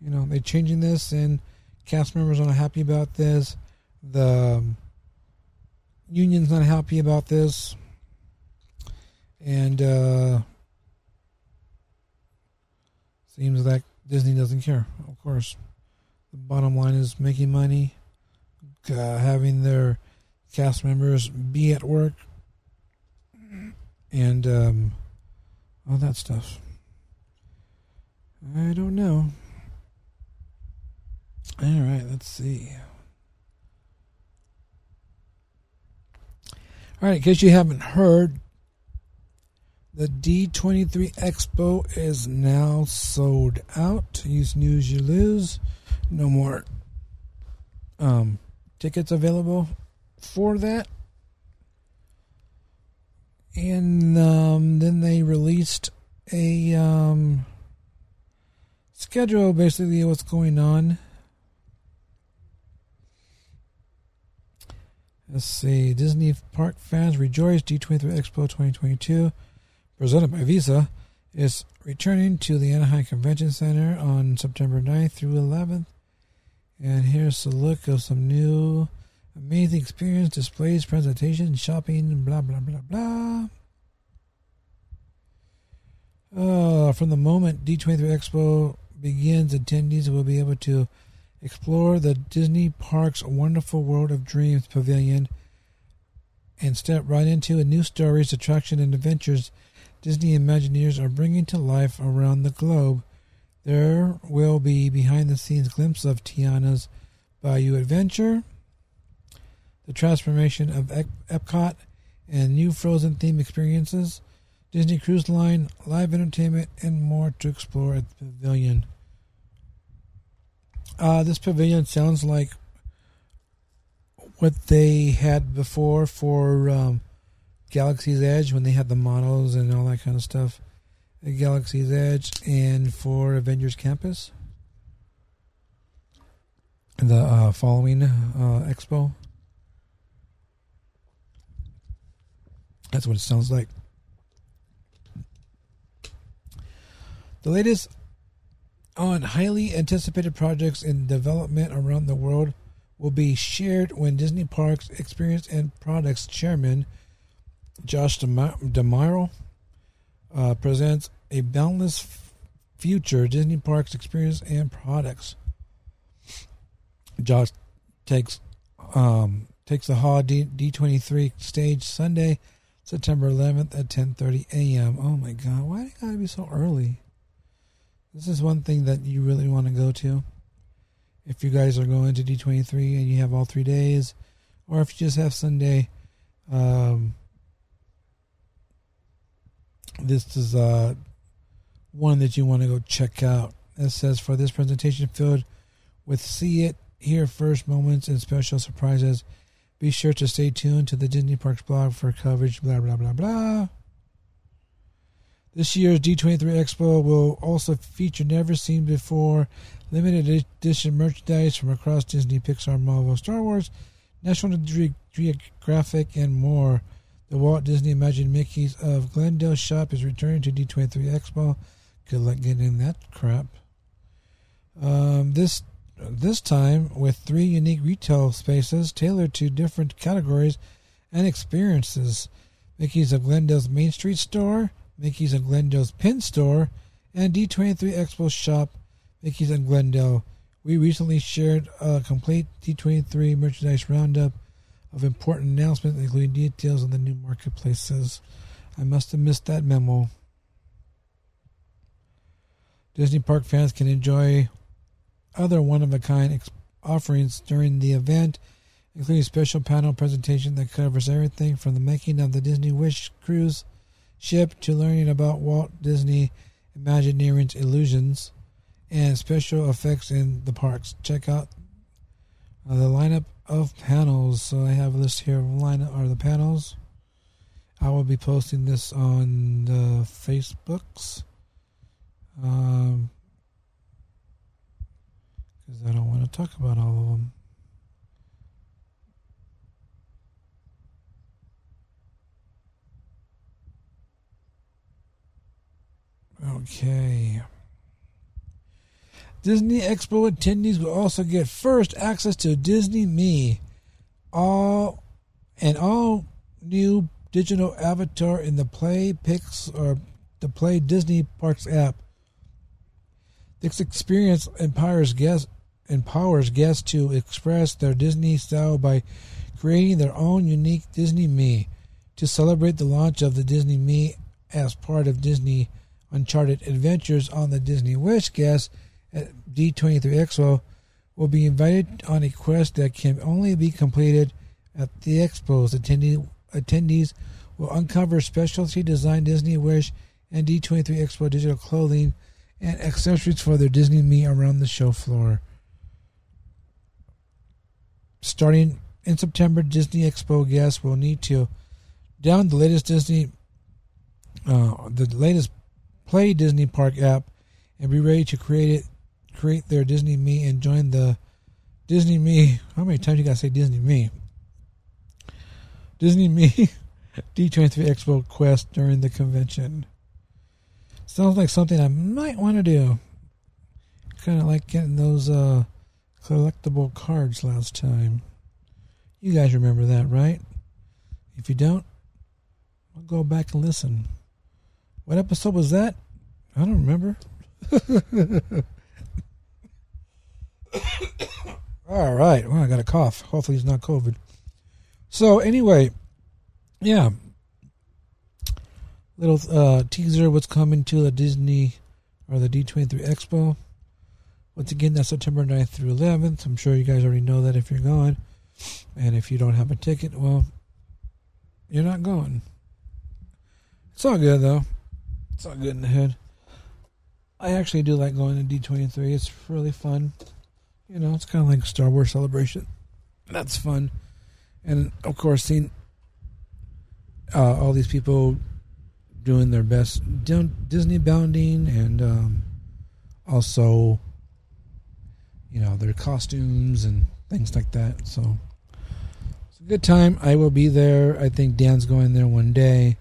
you know, they're changing this, and cast members are not happy about this. The um, union's not happy about this, and uh, seems like Disney doesn't care. Of course, the bottom line is making money uh, having their cast members be at work and um, all that stuff. I don't know. All right, let's see. All right, in case you haven't heard, the D23 Expo is now sold out. You snooze, you lose. No more um, tickets available for that. And um, then they released a um, schedule, basically, what's going on. Let's see. Disney Park fans rejoice. D23 Expo 2022, presented by Visa, is returning to the Anaheim Convention Center on September 9th through 11th. And here's a look of some new amazing experience, displays, presentations, shopping, blah, blah, blah, blah. Uh, from the moment D23 Expo begins, attendees will be able to explore the Disney Parks Wonderful World of Dreams pavilion and step right into a new stories, attraction, and adventures Disney Imagineers are bringing to life around the globe. There will be behind the scenes glimpse of Tiana's Bayou Adventure, the transformation of Ep- Epcot, and new Frozen theme experiences. Disney Cruise Line, live entertainment, and more to explore at the pavilion. Uh, this pavilion sounds like what they had before for um, Galaxy's Edge when they had the models and all that kind of stuff. At Galaxy's Edge and for Avengers Campus. The uh, following uh, expo. That's what it sounds like. The latest on highly anticipated projects in development around the world will be shared when Disney Parks Experience and Products Chairman Josh D'Amaro uh, presents a boundless future Disney Parks Experience and Products. Josh takes um, takes the Hall D twenty three stage Sunday, September eleventh at ten thirty a.m. Oh my God! Why do it gotta be so early? This is one thing that you really want to go to. If you guys are going to D23 and you have all three days, or if you just have Sunday, um, this is uh, one that you want to go check out. It says for this presentation filled with see it, hear first moments, and special surprises, be sure to stay tuned to the Disney Parks blog for coverage, blah, blah, blah, blah. This year's D23 Expo will also feature never seen before limited edition merchandise from across Disney, Pixar, Marvel, Star Wars, National Geographic, and more. The Walt Disney Imagined Mickeys of Glendale shop is returning to D23 Expo. Good luck getting in that crap. Um, this this time with three unique retail spaces tailored to different categories and experiences. Mickey's of Glendale's Main Street store, Mickey's of Glendale's Pin Store, and D23 Expo Shop, Mickey's and Glendale. We recently shared a complete D23 merchandise roundup of important announcements, including details on the new marketplaces. I must have missed that memo. Disney Park fans can enjoy other one of a kind ex- offerings during the event, including a special panel presentation that covers everything from the making of the Disney Wish Cruise ship to learning about Walt Disney Imagineering's illusions and special effects in the parks. Check out uh, the lineup of panels. So I have a list here of lineup are the panels. I will be posting this on the Facebooks. Um, because I don't want to talk about all of them. Okay. Disney Expo attendees will also get first access to Disney Me, all and all new digital avatar in the Play Pix or the Play Disney Parks app. This experience empowers guests empowers guests to express their Disney style by creating their own unique Disney Me. To celebrate the launch of the Disney Me as part of Disney Uncharted Adventures on the Disney Wish guests at D23 Expo will be invited on a quest that can only be completed at the expos. Attendee, attendees will uncover specialty designed Disney Wish and D23 Expo digital clothing and accessories for their Disney Me around the show floor. Starting in September, Disney Expo guests will need to download the latest Disney, uh, the latest Play Disney Park app and be ready to create it, create their Disney Me and join the Disney Me. How many times you gotta say Disney Me? Disney Me D23 Expo Quest during the convention. Sounds like something I might want to do. Kind of like getting those uh, collectible cards last time. You guys remember that, right? If you don't, I'll go back and listen. What episode was that? I don't remember. All right. Well, I got a cough. Hopefully, it's not COVID. So, anyway, yeah. Little uh, teaser what's coming to the Disney or the D23 Expo. Once again, that's September 9th through 11th. I'm sure you guys already know that if you're going. And if you don't have a ticket, well, you're not going. It's all good though. It's all good in the hood. I actually do like going to D twenty three. It's really fun. You know, it's kind of like Star Wars Celebration. That's fun, and of course, seeing uh, all these people doing their best Disney bounding and um, also, you know, their costumes and things like that. So it's a good time. I will be there. I think Dan's going there one day.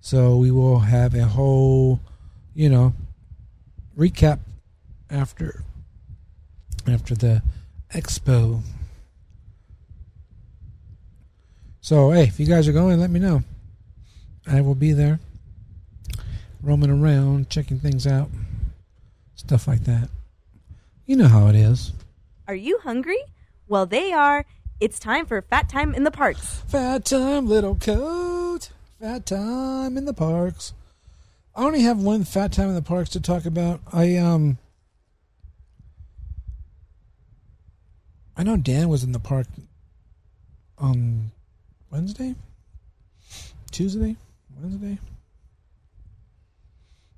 So we will have a whole, you know, recap after after the expo. So hey, if you guys are going, let me know. I will be there, roaming around, checking things out, stuff like that. You know how it is. Are you hungry? Well, they are. It's time for Fat Time in the Parks. Fat time, little coat. Fat time in the parks. I only have one fat time in the parks to talk about. I um I know Dan was in the park on Wednesday, Tuesday, Wednesday,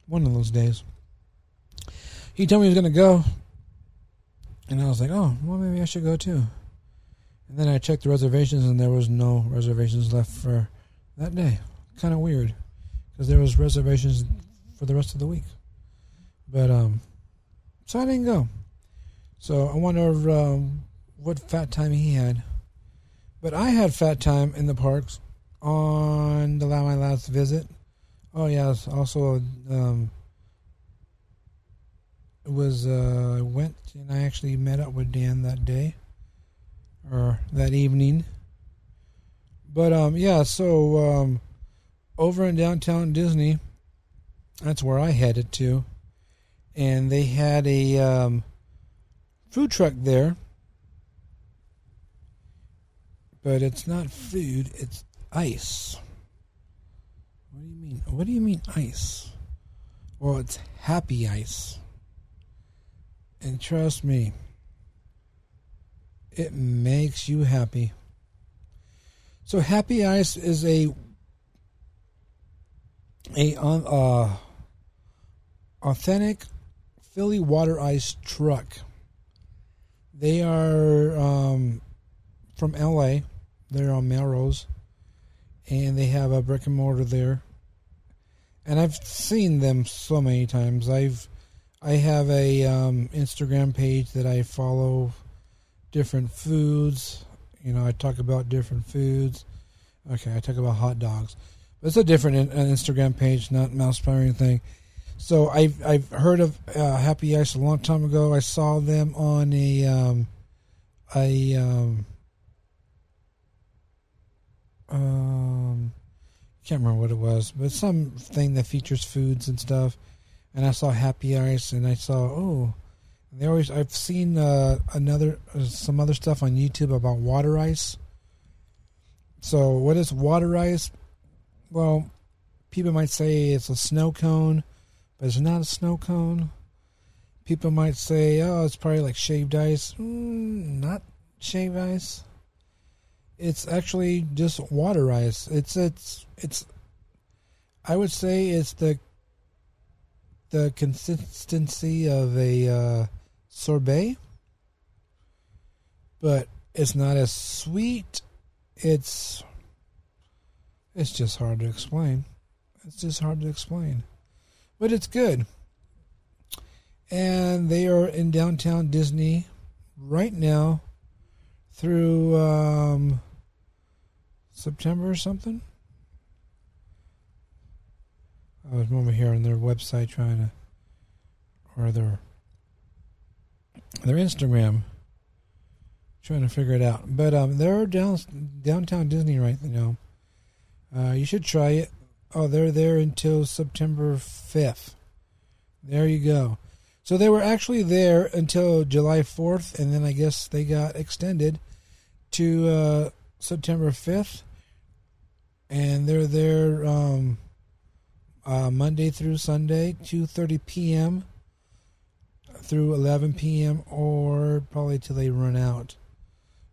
one of those days. He told me he was going to go, and I was like, "Oh, well, maybe I should go too." And then I checked the reservations, and there was no reservations left for that day. Kind of weird, because there was reservations for the rest of the week. But um, so I didn't go. So I wonder um, what fat time he had. But I had fat time in the parks on the my last visit. Oh yes, also um, it was uh, I went and I actually met up with Dan that day or that evening. But um, yeah, so um, over in downtown Disney, that's where I headed to, and they had a um, food truck there but it's not food, it's ice. What do you mean? What do you mean ice? Well, it's happy ice. And trust me, it makes you happy. So happy ice is a a uh, authentic Philly water ice truck. They are um, from LA. They're on Melrose, and they have a brick and mortar there. And I've seen them so many times. I've I have a um, Instagram page that I follow different foods. You know, I talk about different foods. Okay, I talk about hot dogs. But it's a different in, Instagram page, not mouse or anything. So I've I've heard of uh, Happy Ice a long time ago. I saw them on a um, a um, um, can't remember what it was, but something that features foods and stuff. And I saw Happy Ice, and I saw oh, they always. I've seen uh, another uh, some other stuff on YouTube about water ice. So what is water ice? Well, people might say it's a snow cone, but it's not a snow cone. People might say, oh, it's probably like shaved ice. Mm, not shaved ice it's actually just water ice. It's it's it's. I would say it's the the consistency of a uh, sorbet, but it's not as sweet. It's it's just hard to explain. It's just hard to explain, but it's good. And they are in downtown Disney right now through um, September or something. I was over here on their website trying to, or their their Instagram, trying to figure it out. But um, they're down downtown Disney right now. Uh, you should try it. Oh, they're there until September fifth. There you go. So they were actually there until July 4th, and then I guess they got extended to uh, September 5th. And they're there um, uh, Monday through Sunday, 2.30 p.m. through 11 p.m. or probably till they run out.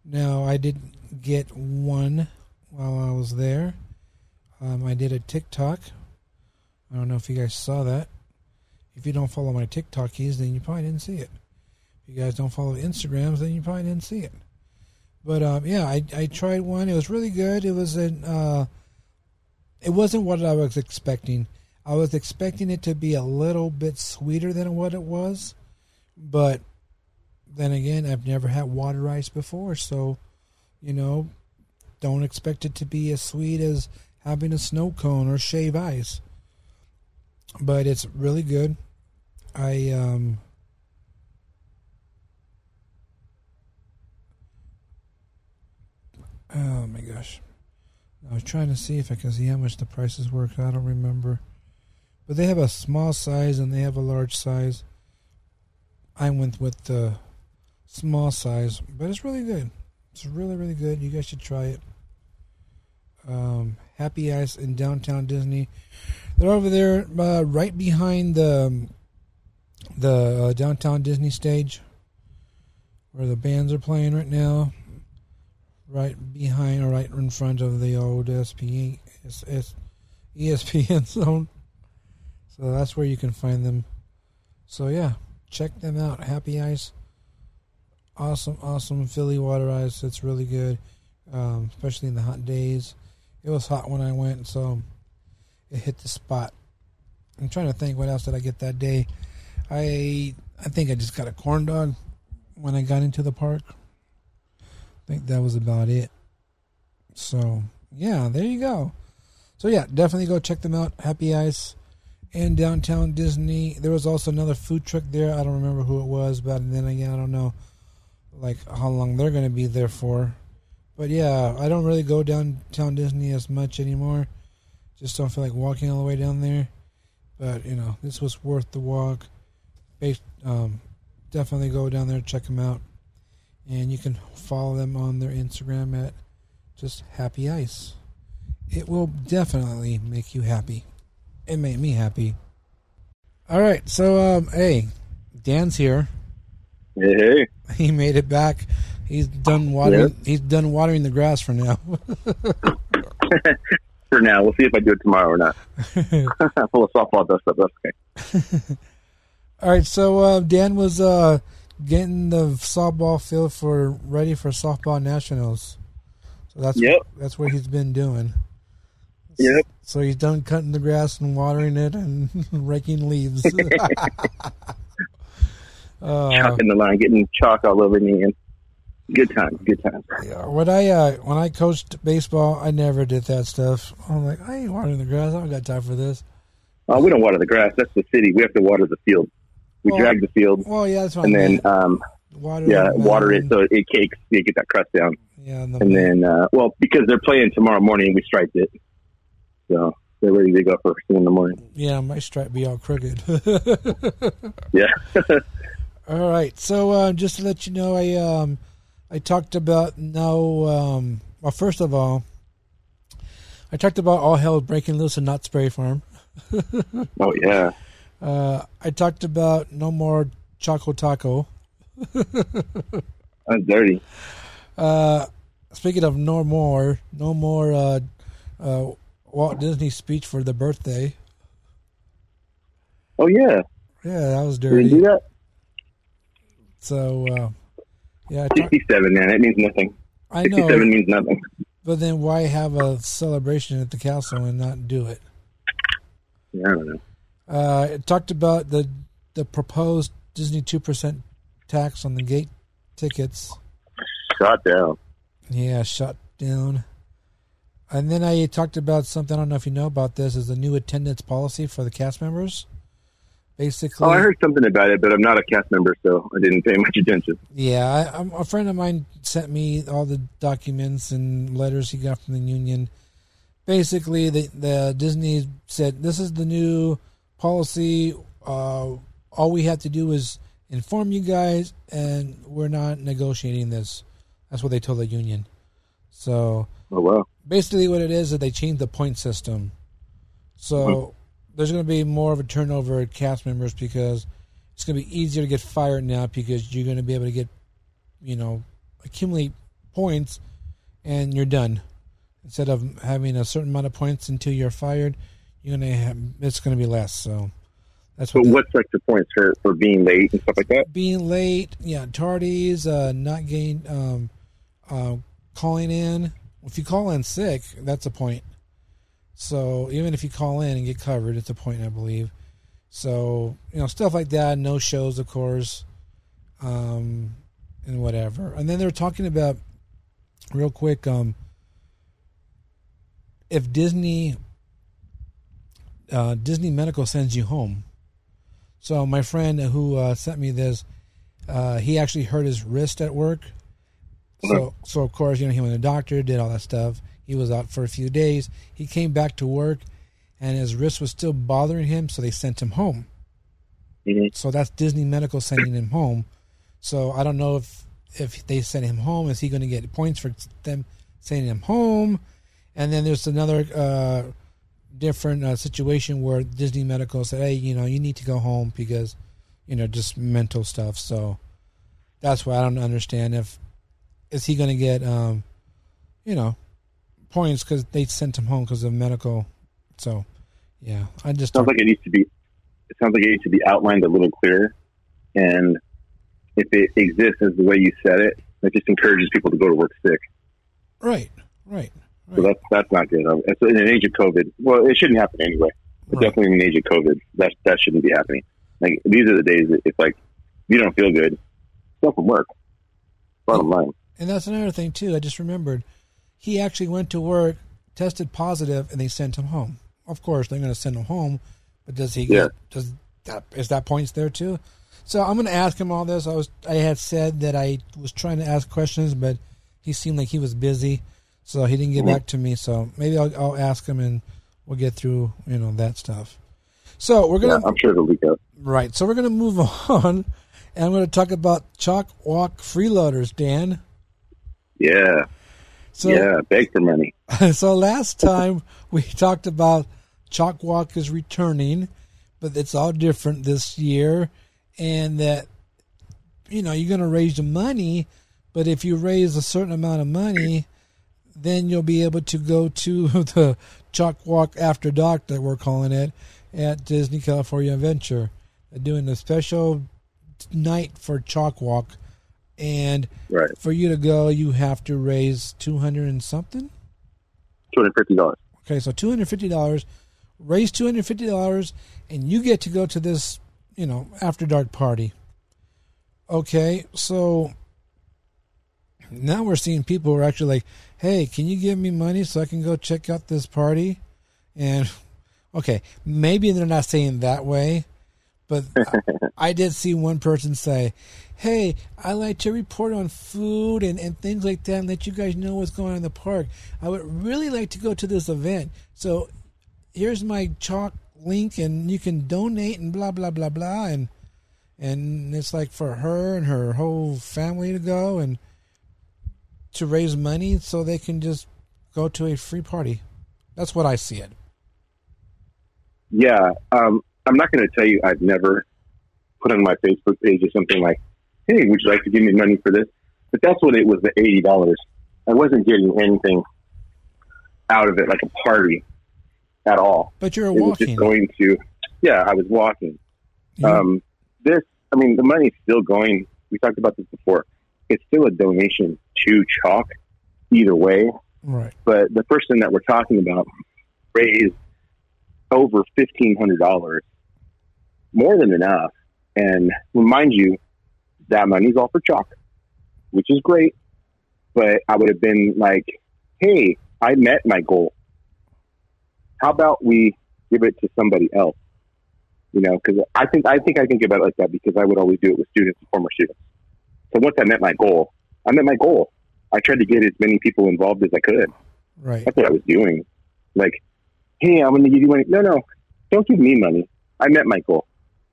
Now, I did get one while I was there. Um, I did a TikTok I don't know if you guys saw that. If you don't follow my TikTokies, then you probably didn't see it. If you guys don't follow Instagrams, then you probably didn't see it. But um, yeah, I I tried one. It was really good. It was an uh, it wasn't what I was expecting. I was expecting it to be a little bit sweeter than what it was, but then again, I've never had water ice before, so you know, don't expect it to be as sweet as having a snow cone or shave ice. But it's really good. I um Oh my gosh. I was trying to see if I can see how much the prices work. I don't remember. But they have a small size and they have a large size. I went with the small size, but it's really good. It's really, really good. You guys should try it. Um, Happy Ice in downtown Disney. They're over there, uh, right behind the um, the uh, downtown Disney stage, where the bands are playing right now. Right behind, or right in front of the old SP, ESPN zone. So that's where you can find them. So yeah, check them out. Happy Ice awesome, awesome Philly water ice. It's really good, um, especially in the hot days. It was hot when I went, so it hit the spot. I'm trying to think what else did I get that day. I I think I just got a corn dog when I got into the park. I think that was about it. So yeah, there you go. So yeah, definitely go check them out. Happy Ice in downtown Disney. There was also another food truck there. I don't remember who it was, but then again, I don't know like how long they're going to be there for. But yeah, I don't really go downtown Disney as much anymore. Just don't feel like walking all the way down there. But you know, this was worth the walk. Um, definitely go down there, check them out, and you can follow them on their Instagram at just Happy Ice. It will definitely make you happy. It made me happy. All right, so um, hey, Dan's here. Hey. He made it back. He's done watering. Yeah. He's done watering the grass for now. For now, we'll see if I do it tomorrow or not. Full of softball dust up. That's okay. All right, so uh, Dan was uh, getting the softball field for ready for softball nationals. So that's Yep. that's what he's been doing. Yep. So he's done cutting the grass and watering it and raking leaves. uh, Chalk in the line, getting chalk all over me, and good times, good times. when I uh, when I coached baseball, I never did that stuff. I'm like, I ain't watering the grass. I don't got time for this. Uh, we don't water the grass. That's the city. We have to water the field. We Well, drag the field, Well, yeah, that's what and then um, water. yeah, the water it so it cakes. You get that crust down, Yeah, and the, and then uh, well, because they're playing tomorrow morning, we striped it, so they're ready to go first thing in the morning. yeah, my stripe be all crooked. Yeah. All right. So uh, just to let you know, I um, I talked about no. Um, well, first of all, I talked about all hell breaking loose in Knott's Berry Farm. oh yeah. Uh, I talked about no more Choco Taco. That's dirty. Uh, speaking of no more, no more uh, uh, Walt Disney speech for the birthday. Oh yeah. Yeah, that was Did we do dirty. that? So uh, yeah, talk, Sixty-seven, man. It means nothing. I know. Sixty-seven means nothing. But then why have a celebration at the castle and not do it? Yeah, I don't know. Uh, it talked about the the proposed Disney two percent tax on the gate tickets. Shot down. Yeah, shut down. And then I talked about something. I don't know if you know about this. Is the new attendance policy for the cast members. Basically, Oh, I heard something about it, but I'm not a cast member, so I didn't pay much attention. Yeah, I, a friend of mine sent me all the documents and letters he got from the union. Basically, the, the Disney said this is the new policy. Uh, all we have to do is inform you guys, and we're not negotiating this. That's what they told the union. So Oh wow. basically, what it is is they changed the point system. So there's going to be more of a turnover at cast members because it's going to be easier to get fired now because you're going to be able to get, you know, accumulate points, and you're done. Instead of having a certain amount of points until you're fired, you're gonna have it's gonna be less. So that's But what. the- what's like the points for for being late and stuff like that? being late, yeah, tardies, uh, not getting, um, uh, calling in. If you call in sick, that's a point. So even if you call in and get covered, it's a point, I believe. So you know stuff like that. No shows, of course, um, and whatever. And then they're talking about real quick. Um, if Disney, uh, Disney Medical sends you home. So my friend who uh, sent me this, uh, he actually hurt his wrist at work. So so of course you know he went to the doctor, did all that stuff. He was out for a few days. He came back to work, and his wrist was still bothering him. So they sent him home. Mhm. So that's Disney Medical sending him home. So I don't know if if they send him home, is he going to get points for them sending him home? And then there's another uh, different uh, situation where Disney Medical said, "Hey, you know, you need to go home because, you know, just mental stuff." So that's why I don't understand if is he going to get, um, you know, points because they sent him home because of medical. So yeah, I just sounds like it needs to be. It sounds like it needs to be outlined a little clearer, and if it exists as the way you said it, it just encourages people to go to work sick. right, right, So that's that's not good. So in an age of COVID, well, it shouldn't happen anyway. But Right. definitely in an age of COVID, that that shouldn't be happening. Like these are the days that it's like you don't feel good, go from work. Bottom line. And that's another thing too. I just remembered he actually went to work, tested positive, and they sent him home. Of course, they're going to send him home, but does he Yeah. get? Does that is that points there too? So I'm going to ask him all this. I was I had said that I was trying to ask questions, but he seemed like he was busy, so he didn't get Mhm. back to me. So maybe I'll, I'll ask him and we'll get through you know that stuff. So we're gonna I'm sure it'll leak out. right. So we're gonna move on, and I'm going to talk about CHOC walk freeloaders, Dan. Yeah, So yeah. Beg for money. so last time we talked about CHOC Walk is returning, but it's all different this year, and that you know you're going to raise the money, but if you raise a certain amount of money, then you'll be able to go to the CHOC Walk After Dark that we're calling it at Disney California Adventure. They're doing a special night for CHOC Walk, and Right. for you to go, you have to raise two hundred and something. Two hundred fifty dollars. Okay, so two hundred fifty dollars, raise two hundred fifty dollars, and you get to go to this, you know, after dark party. Okay, so now we're seeing people who are actually like, "Hey, can you give me money so I can go check out this party?" And okay, maybe they're not saying that way, but I did see one person say, "Hey, I like to report on food and, and things like that, and let you guys know what's going on in the park. I would really like to go to this event. So here's my CHOC link, and you can donate and blah blah blah blah." And and it's like for her and her whole family to go and to raise money so they can just go to a free party. That's what I see it. Yeah, um, I'm not going to tell you I've never put on my Facebook page or something like, "Hey, would you like to give me money for this?" But that's what it was. The eighty dollars. I wasn't getting anything out of it, like a party, at all. But you're It was just going to. Yeah, I was walking. You- Um, this, I mean, the money's still going. We talked about this before. It's still a donation to CHOC, either way. right. But the person that we're talking about raised over fifteen hundred dollars, more than enough. And remind you, that money's all for CHOC, which is great. But I would have been like, "Hey, I met my goal. How about we give it to somebody else?" You know, because I think I think I can give it like that because I would always do it with students and former students. So once I met my goal, I met my goal. I tried to get as many people involved as I could. Right. That's what I was doing. Like, hey, I'm going to give you money. No, no, don't give me money. I met my goal.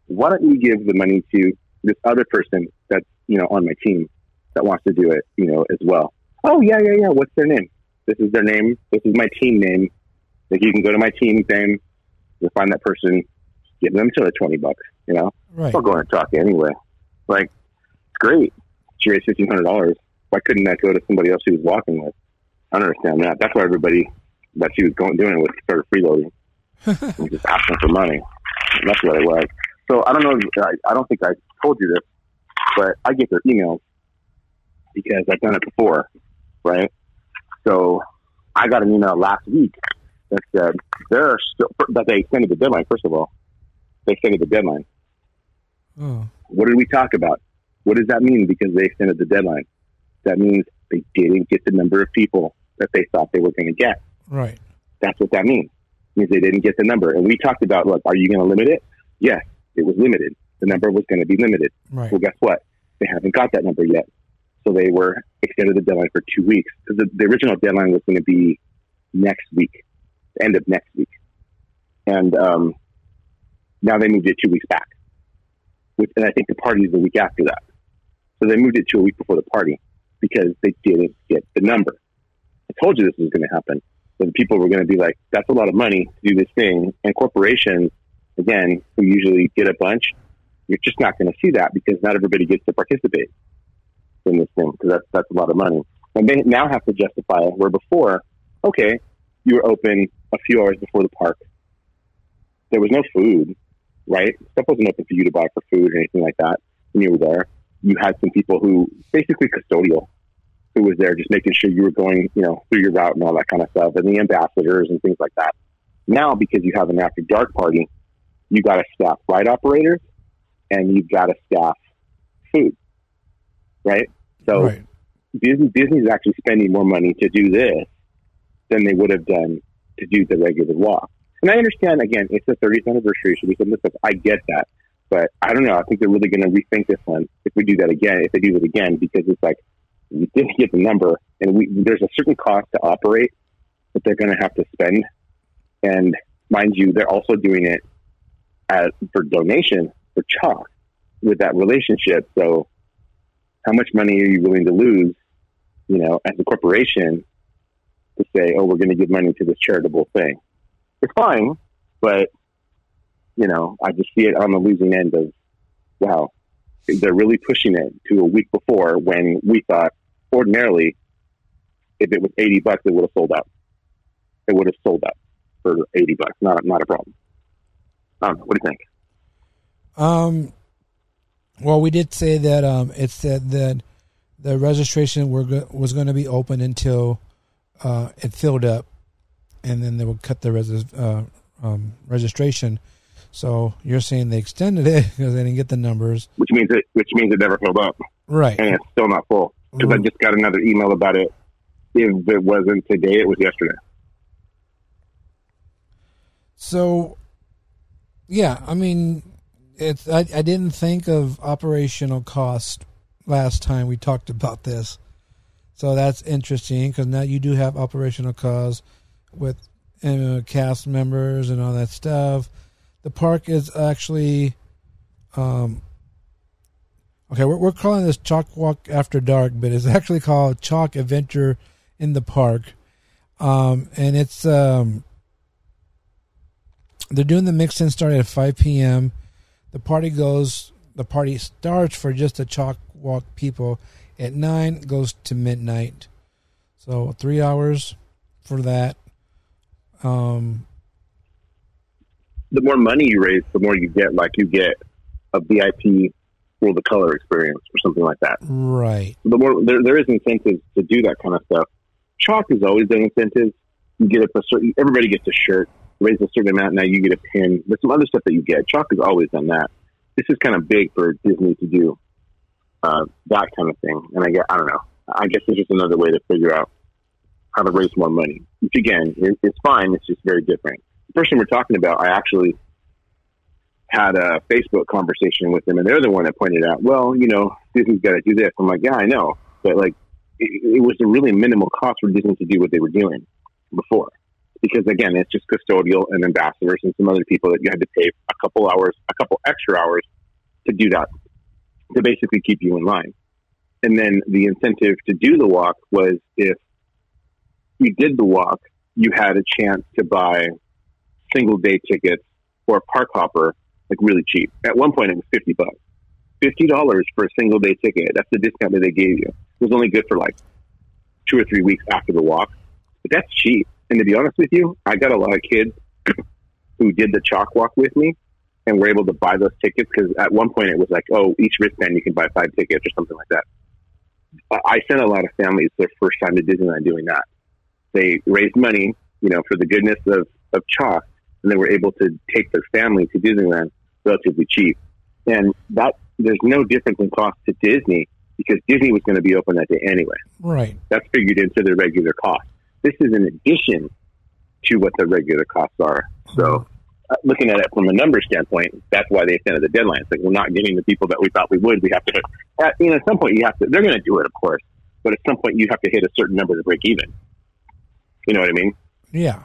Why don't you give the money to this other person that's you know on my team that wants to do it, you know, as well? Oh yeah, yeah, yeah. What's their name? This is their name. This is my team name. Like you can go to my team name, you'll find that person, give them to the twenty bucks. You know, Right. I'll go and talk anyway. Like, it's great. She raised fifteen hundred dollars. Why couldn't that go to somebody else she was walking with? I don't understand that. That's why everybody that she was going doing it with started freeloading. and just asking for money. And that's what it was. So I don't know. I, I don't think I told you this, but I get their emails because I've done it before, right? So I got an email last week that said they're still that they extended the deadline. First of all, they extended the deadline. Oh, What did we talk about? What does that mean? Because they extended the deadline. That means they didn't get the number of people that they thought they were going to get. right. That's what that means. It means they didn't get the number. And we talked about, look, are you going to limit it? Yes, it was limited. The number was going to be limited. Right. Well, guess what? They haven't got that number yet. So they were extended the deadline for two weeks. The, the original deadline was going to be next week, the end of next week. And um, now they moved it two weeks back. Which, and I think the party is the week after that. So they moved it to a week before the party because they didn't get the number. I told you this was going to happen. So people were going to be like, that's a lot of money to do this thing. And corporations, again, who usually get a bunch, you're just not going to see that because not everybody gets to participate in this thing because that's, that's a lot of money. And they now have to justify it where before, okay, you were open a few hours before the park. There was no food, right? Stuff wasn't open for you to buy for food or anything like that when you were there. You had some people who basically custodial who was there just making sure you were going, you know, through your route and all that kind of stuff, and the ambassadors and things like that. Now, because you have an after dark party, you got to staff ride operators and you've got to staff food, right? So right. Disney Disney's actually spending more money to do this than they would have done to do the regular walk. And I understand again, it's the 30th anniversary, so we can look up. I get that, but I don't know. I think they're really going to rethink this one if we do that again. If they do it again, because it's like we didn't get the number, and we there's a certain cost to operate that they're going to have to spend. And mind you, they're also doing it as for donation for CHOC with that relationship. So, how much money are you willing to lose, you know, as a corporation to say, oh, we're going to give money to this charitable thing? It's fine, but you know, I just see it on the losing end of, wow, they're really pushing it to a week before when we thought ordinarily, if it was eighty bucks, it would have sold out. It would have sold out for eighty bucks. Not not a problem. Know. What do you think? Um, well, we did say that um, it said that the registration were go- was going to be open until uh, it filled up, and then they would cut the res- uh, um, registration. So you're saying they extended it because they didn't get the numbers, Which means it which means it never filled up, right? and it's still not full. Because I Mm. just got another email about it. If it wasn't today, it was yesterday. So, yeah, I mean, it's I, I didn't think of operational cost last time we talked about this, so that's interesting because now you do have operational costs with cast members and all that stuff. The park is actually, um, okay, we're we're calling this CHOC Walk After Dark, but it's actually called CHOC Adventure in the Park, um, and it's um they're doing the mix in starting at 5 p.m. The party goes, the party starts for just the CHOC walk people at 9, goes to midnight. So three hours for that. Um, The more money you raise, the more you get. Like you get a VIP World of Color experience or something like that. right. the more there, there is incentives to do that kind of stuff. CHOC is always an incentive. You get a certain, everybody gets a shirt, raise a certain amount. Now you get a pin. There's some other stuff that you get. CHOC has always done that. This is kind of big for Disney to do uh, that kind of thing. And I get, I don't know. I guess it's just another way to figure out how to raise more money. Which again, it, it's fine. It's just very different. The person we're talking about, I actually had a Facebook conversation with them, and they're the one that pointed out, well, you know, Disney's got to do this. I'm like, yeah, I know, but like, it, it was a really minimal cost for Disney to do what they were doing before, because again, it's just custodial and ambassadors and some other people that you had to pay a couple hours, a couple extra hours to do that, to basically keep you in line. And then the incentive to do the walk was if you did the walk, you had a chance to buy single day tickets or a park hopper like really cheap. At one point, it was fifty bucks. Fifty dollars for a single day ticket. That's the discount that they gave you. It was only good for like two or three weeks after the walk, but that's cheap. And to be honest with you, I got a lot of kids who did the CHOC walk with me and were able to buy those tickets because at one point it was like, oh, each wristband you can buy five tickets or something like that. I- sent a lot of families their first time to Disneyland doing that. They raised money, you know, for the goodness of, of CHOC, and they were able to take their family to Disneyland relatively cheap. And that there's no difference in cost to Disney because Disney was going to be open that day anyway. Right. That's figured into the regular cost. This is in addition to what the regular costs are. So, uh, looking at it from a number standpoint, that's why they extended the deadline. It's like we're not getting the people that we thought we would. We have to, at, you know, at some point you have to. They're going to do it, of course, but at some point you have to hit a certain number to break even. You know what I mean? Yeah.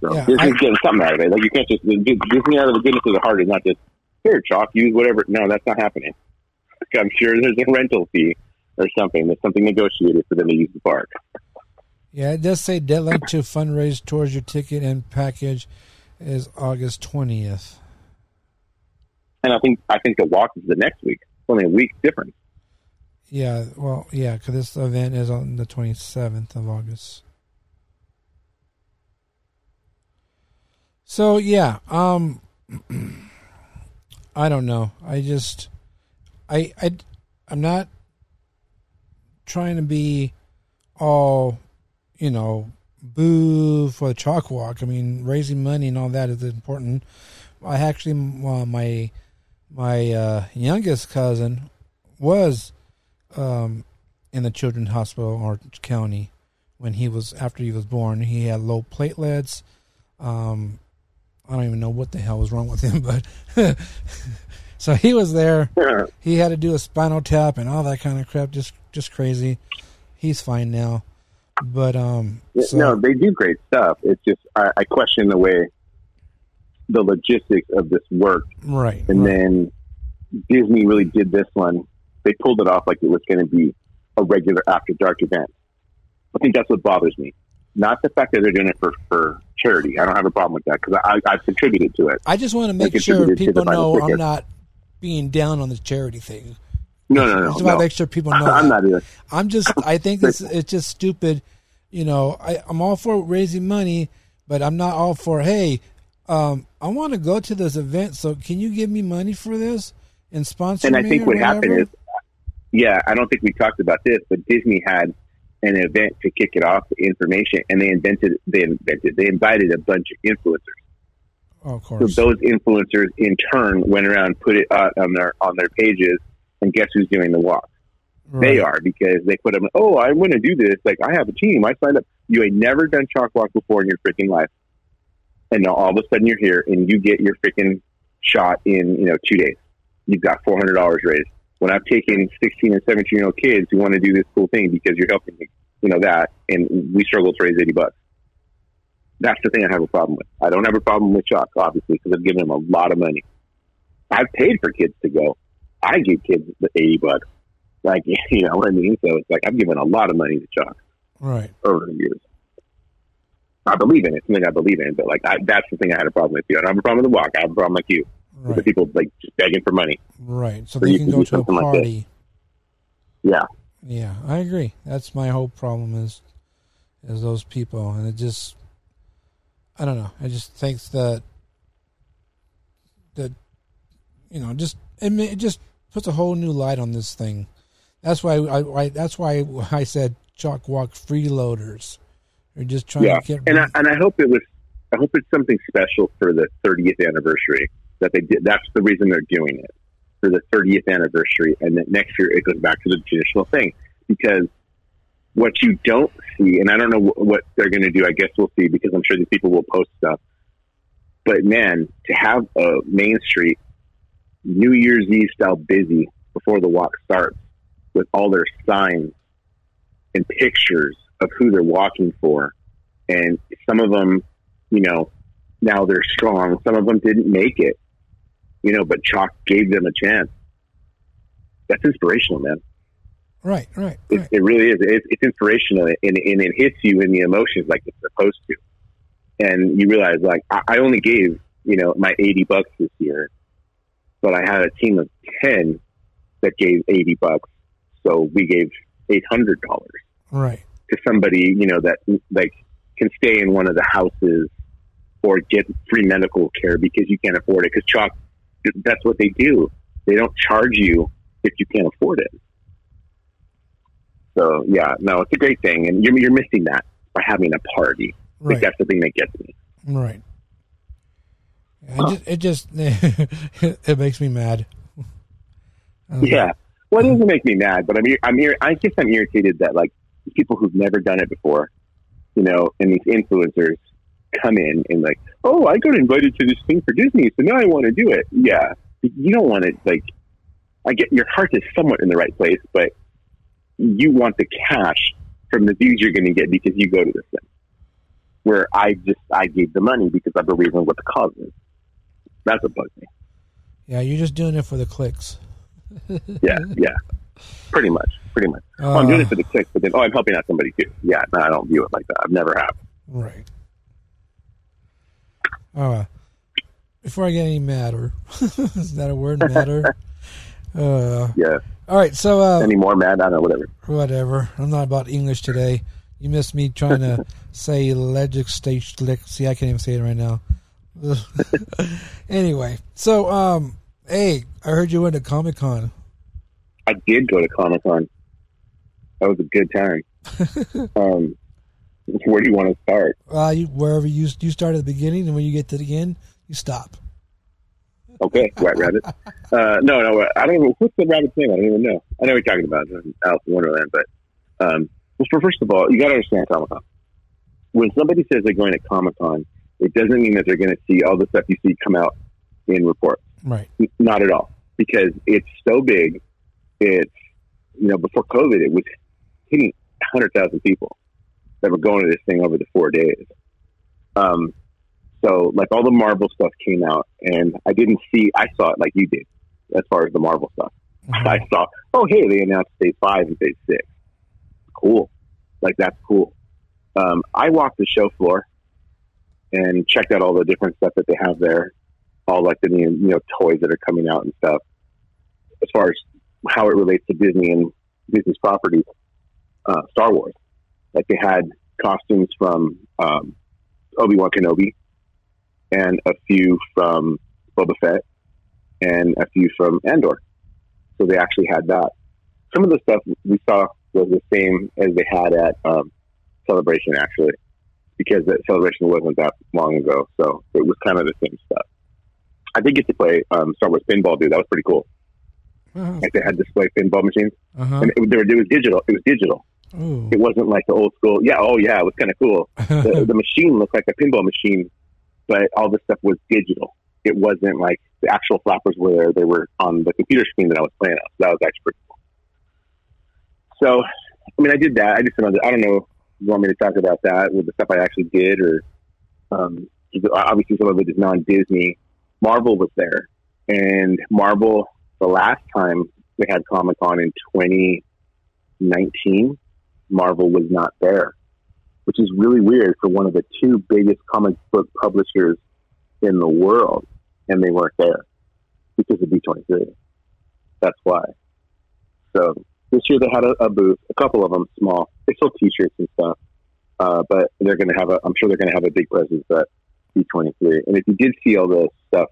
So Yeah, Disney's I- getting something out of it. Like you can't just give Disney out of the goodness of the heart is not just here CHOC use whatever. No, that's not happening. I'm sure there's a rental fee or something. There's something negotiated for them to use the park. Yeah, it does say deadline to fundraise towards your ticket and package is August twentieth. And I think I think the walk is the next week. It's only a week difference. Yeah, well, yeah, because this event is on the twenty seventh of August. So yeah, um, I don't know. I just, I, I, I'm not trying to be all, you know, boo for the CHOC walk. I mean, raising money and all that is important. I actually, uh, my, my uh, youngest cousin was um, in the children's hospital in Orange County when he was after he was born. He had low platelets. Um, I don't even know what the hell was wrong with him, but so he was there. He had to do a spinal tap and all that kind of crap. Just just crazy. He's fine now, but um, so, no, they do great stuff. It's just I, I question the way the logistics of this worked, right, and right. then Disney really did this one. They pulled it off like it was going to be a regular after dark event. I think that's what bothers me. Not the fact that they're doing it for, for charity. I don't have a problem with that because I, I've contributed to it. I just want to make sure contributed to the people know I'm not being down on the charity thing. No, no, no. Just want to make sure people know. I'm that. not either. I'm just. I think it's it's just stupid. You know, I, I'm all for raising money, but I'm not all for. Hey, um, I want to go to this event, so can you give me money for this and sponsor And I think what whatever? happened is, yeah, I don't think we talked about this, but Disney had an event to kick it off, the information, and they invented, they invented, they invited a bunch of influencers. Oh, of So those influencers, in turn, went around, put it on their on their pages, and guess who's doing the walk? They are because they put them. Oh, I want to do this. Like I have a team. I signed up. You ain't never done CHOC walk before in your freaking life, and now all of a sudden you're here and you get your freaking shot in you know two days. You've got four hundred dollars raised. When I've taken sixteen and seventeen year old kids who want to do this cool thing because you're helping me, you know that, and we struggle to raise eighty bucks. That's the thing I have a problem with. I don't have a problem with CHOC, obviously, because I've given them a lot of money. I've paid for kids to go. I give kids the eighty bucks. Like you know what I mean? So it's like I've given a lot of money to CHOC Right. over the years. I believe in it. It's something I believe in, but like I, that's the thing I had a problem with. You. I have a problem with the walk. I have a problem like you with the people like just begging for money. Right. So So they you can go do to a something like. Yeah, Yeah, I agree. That's my whole problem is is those people, and it just I don't know. I just think that that you know just it, it just puts a whole new light on this thing. That's why I, I that's why I said CHOC walk freeloaders. They're just trying yeah. to get And I, and I hope it was. I hope it's something special for the 30th anniversary that they did. That's the reason they're doing it for the 30th anniversary, and then next year it goes back to the traditional thing because what you don't see, and I don't know wh- what they're going to do. I guess we'll see because I'm sure these people will post stuff. But man, to have a Main Street New Year's Eve style busy before the walk starts with all their signs and pictures of who they're walking for, and some of them, you know, now they're strong. Some of them didn't make it, you know, but CHOC gave them a chance. That's inspirational, man. right, right, It, right. it really is. It's, it's inspirational, and, and it hits you in the emotions like it's supposed to. And you realize, like, I, I only gave you know my eighty bucks this year, but I had a team of ten that gave eighty bucks, so we gave eight hundred dollars Right. to somebody you know that like can stay in one of the houses or get free medical care because you can't afford it. Because CHOC, that's what they do. They don't charge you if you can't afford it. So yeah, no, it's a great thing, and you're you're missing that by having a party. Right. Like that's the thing that gets me. Right. It just, it just it makes me mad. Yeah. Well, it doesn't make me mad, but I'm I'm here. I guess I'm irritated that like people who've never done it before, you know, and these influencers come in and like, oh, I got invited to this thing for Disney, so now I want to do it. Yeah, you don't want to like. I get your heart is somewhat in the right place, but you want the cash from the views you're going to get because you go to this thing. Where I just I gave the money because I believe in what the cause is. That's what bugs me. Yeah, you're just doing it for the clicks. Yeah, yeah. Pretty much, pretty much. oh, I'm doing it for the clicks, but then oh, I'm helping out somebody too. Yeah, no, I don't view it like that. I've never have. Right. Uh, before I get any madder, is that a word, madder? uh, Yeah. all right, so uh, Any more mad? I don't know. Whatever. whatever. I'm not about English today. You missed me trying to say legislate. See, I can't even say it right now. anyway, so um, hey, I heard you went to Comic Con. I did go to Comic Con. That was a good time. um, where do you want to start? Uh, you wherever you you start at the beginning, and when you get to the end, you stop. Okay, White Rabbit. Uh, no, no, I don't know. What's the rabbit's name? I don't even know. I know what you're talking about. It's Alice in Wonderland. But, um, well, first of all, you got to understand Comic Con. When somebody says they're going to Comic Con, it doesn't mean that they're going to see all the stuff you see come out in reports. Right. Not at all. Because it's so big. It's, you know, before COVID, it was hitting 100,000 people that were going to this thing over the four days. Um, so, like, all the Marvel stuff came out, and I didn't see, I saw it like you did, as far as the Marvel stuff. I saw, oh, hey, they announced phase five and phase six. Cool. Like, that's cool. Um, I walked the show floor and checked out all the different stuff that they have there, all like the new, you know, toys that are coming out and stuff. As far as how it relates to Disney and Disney's properties, uh, Star Wars. Like they had costumes from um, Obi Wan Kenobi, and a few from Boba Fett, and a few from Andor. So they actually had that. Some of the stuff we saw was the same as they had at um, Celebration, actually, because the Celebration wasn't that long ago. So it was kind of the same stuff. I did get to play um, Star Wars Pinball, dude. That was pretty cool. Uh-huh. Like they had display pinball machines, Uh-huh. and it, it was digital. It was digital. Ooh. It wasn't like the old school. Yeah, oh yeah, it was kind of cool. The, the machine looked like a pinball machine, but all the stuff was digital. It wasn't like the actual flappers were there. They were on the computer screen that I was playing on. So that was actually pretty cool. So, I mean, I did that. I just another. I don't know. You want me to talk about that with the stuff I actually did, or um, obviously some of it is non-Disney. Marvel was there, and Marvel the last time they had Comic Con in 2019, Marvel was not there, which is really weird for one of the two biggest comic book publishers in the world, and they weren't there because of D23. That's why. So this year they had a, a booth, a couple of them small. They sold T-shirts and stuff, uh, but they're going to have a. I'm sure they're going to have a big presence at D23. And if you did see all the stuff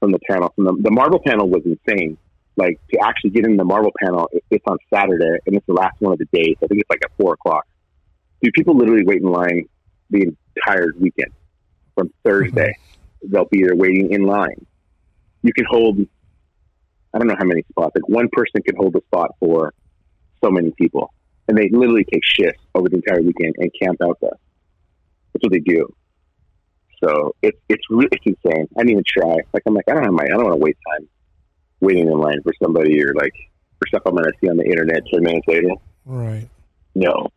from the panel, from the, the Marvel panel was insane. Like to actually get in the Marvel panel, it, it's on Saturday, and it's the last one of the days. I think it's like at four o'clock. Dude, people literally wait in line the entire weekend from Thursday. They'll be there waiting in line. You can hold, I don't know how many spots. Like one person can hold a spot for so many people, and they literally take shifts over the entire weekend and camp out there. That's what they do. So it's it's really it's insane. I didn't even try. Like I'm like I don't have my I don't want to waste time waiting in line for somebody or like for stuff I'm going to see on the internet ten minutes later. Right. No.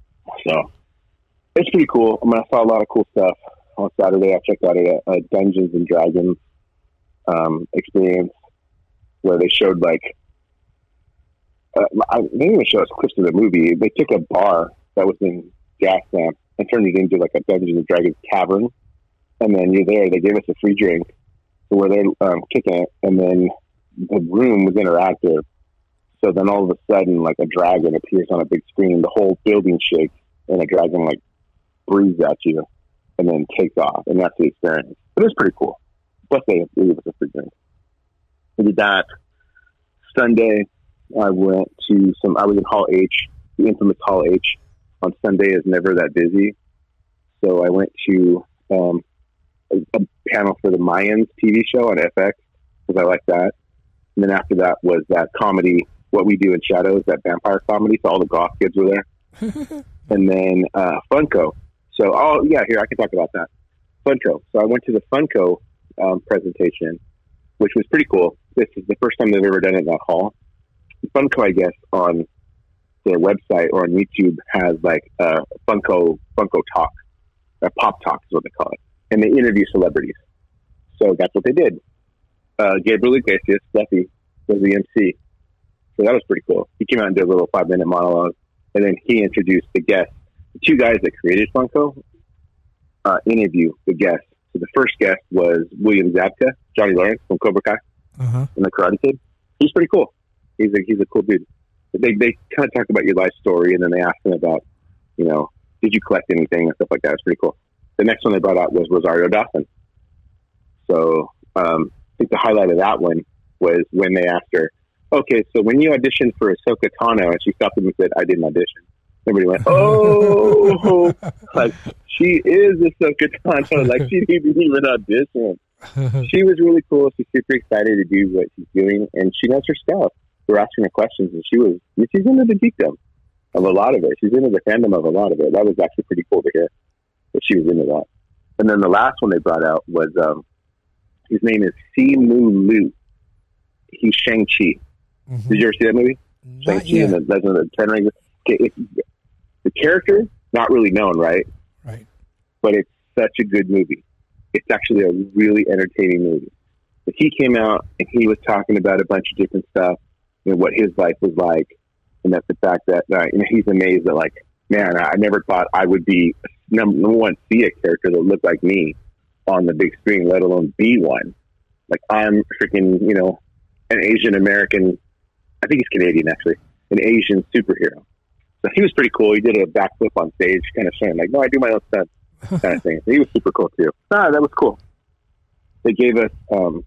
So it's pretty cool. I mean, I saw a lot of cool stuff on Saturday. I checked out a, a Dungeons and Dragons um, experience where they showed like uh, I they didn't even show us clips of the movie. They took a bar that was in Gaslamp and turned it into like a Dungeons and Dragons tavern. And then you're there. They gave us a free drink, so we're there um, kicking it, and then the room was interactive. So then all of a sudden, like a dragon appears on a big screen. The whole building shakes, and a dragon like breathes at you. and then takes off, and that's the experience. It was pretty cool. Plus, they gave us a free drink. We did that Sunday. I went to some. I was in Hall H, the infamous Hall H. On Sunday is never that busy, so I went to um, a, a panel for the Mayans TV show on FX because I like that. And then after that was that comedy, What We Do in Shadows, that vampire comedy. So all the goth kids were there. and then uh, Funko. So, oh yeah, here I can talk about that. Funko. So I went to the Funko um, presentation, which was pretty cool. This is the first time they've ever done it in that hall. Funko, I guess, on their website or on YouTube has like a Funko Funko Talk, a Pop Talk is what they call it, and they interview celebrities. So that's what they did. Uh, Gabriel Iglesias, Fluffy, was the MC. So that was pretty cool. He came out and did a little five minute monologue, and then he introduced the guests. The two guys that created Funko uh, interview the guests. So the first guest was William Zabka, Johnny Lawrence from Cobra Kai Uh-huh. and the Karate Kid. He's pretty cool. He's a he's a cool dude. But They they kind of talk about your life story, and then they ask him about, you know, did you collect anything and stuff like that. It's pretty cool. The next one they brought out was Rosario Dawson. So um, I think the highlight of that one was when they asked her, "Okay, so when you auditioned for Ahsoka Tano," and she stopped them and said, "I didn't audition." Everybody went, "Oh, like she is Ahsoka Tano, like she didn't even audition." she was really cool. She's super excited to do what she's doing, and she knows her stuff. We're asking her questions, and she was she's into the geekdom of a lot of it. She's into the fandom of a lot of it. That was actually pretty cool to hear that she was into that. And then the last one they brought out was um, his name is Simu Liu. He's Shang Chi. Mhm. Did you ever see that movie? Shang Chi and the Legend of the Ten Rings. Okay, the character not really known, right? Right. But it's such a good movie. It's actually a really entertaining movie. But he came out and he was talking about a bunch of different stuff, you know, what his life was like, and that's the fact that uh, you know, he's amazed that like, man, I I never thought I would be number, number one, see a character that looked like me on the big screen, let alone be one. Like I'm freaking, you know, an Asian American. I think he's Canadian actually, an Asian superhero. So he was pretty cool. He did a backflip on stage, kind of showing like, no, I do my own stuff, kind of thing. He was super cool too. Ah, that was cool. They gave us. um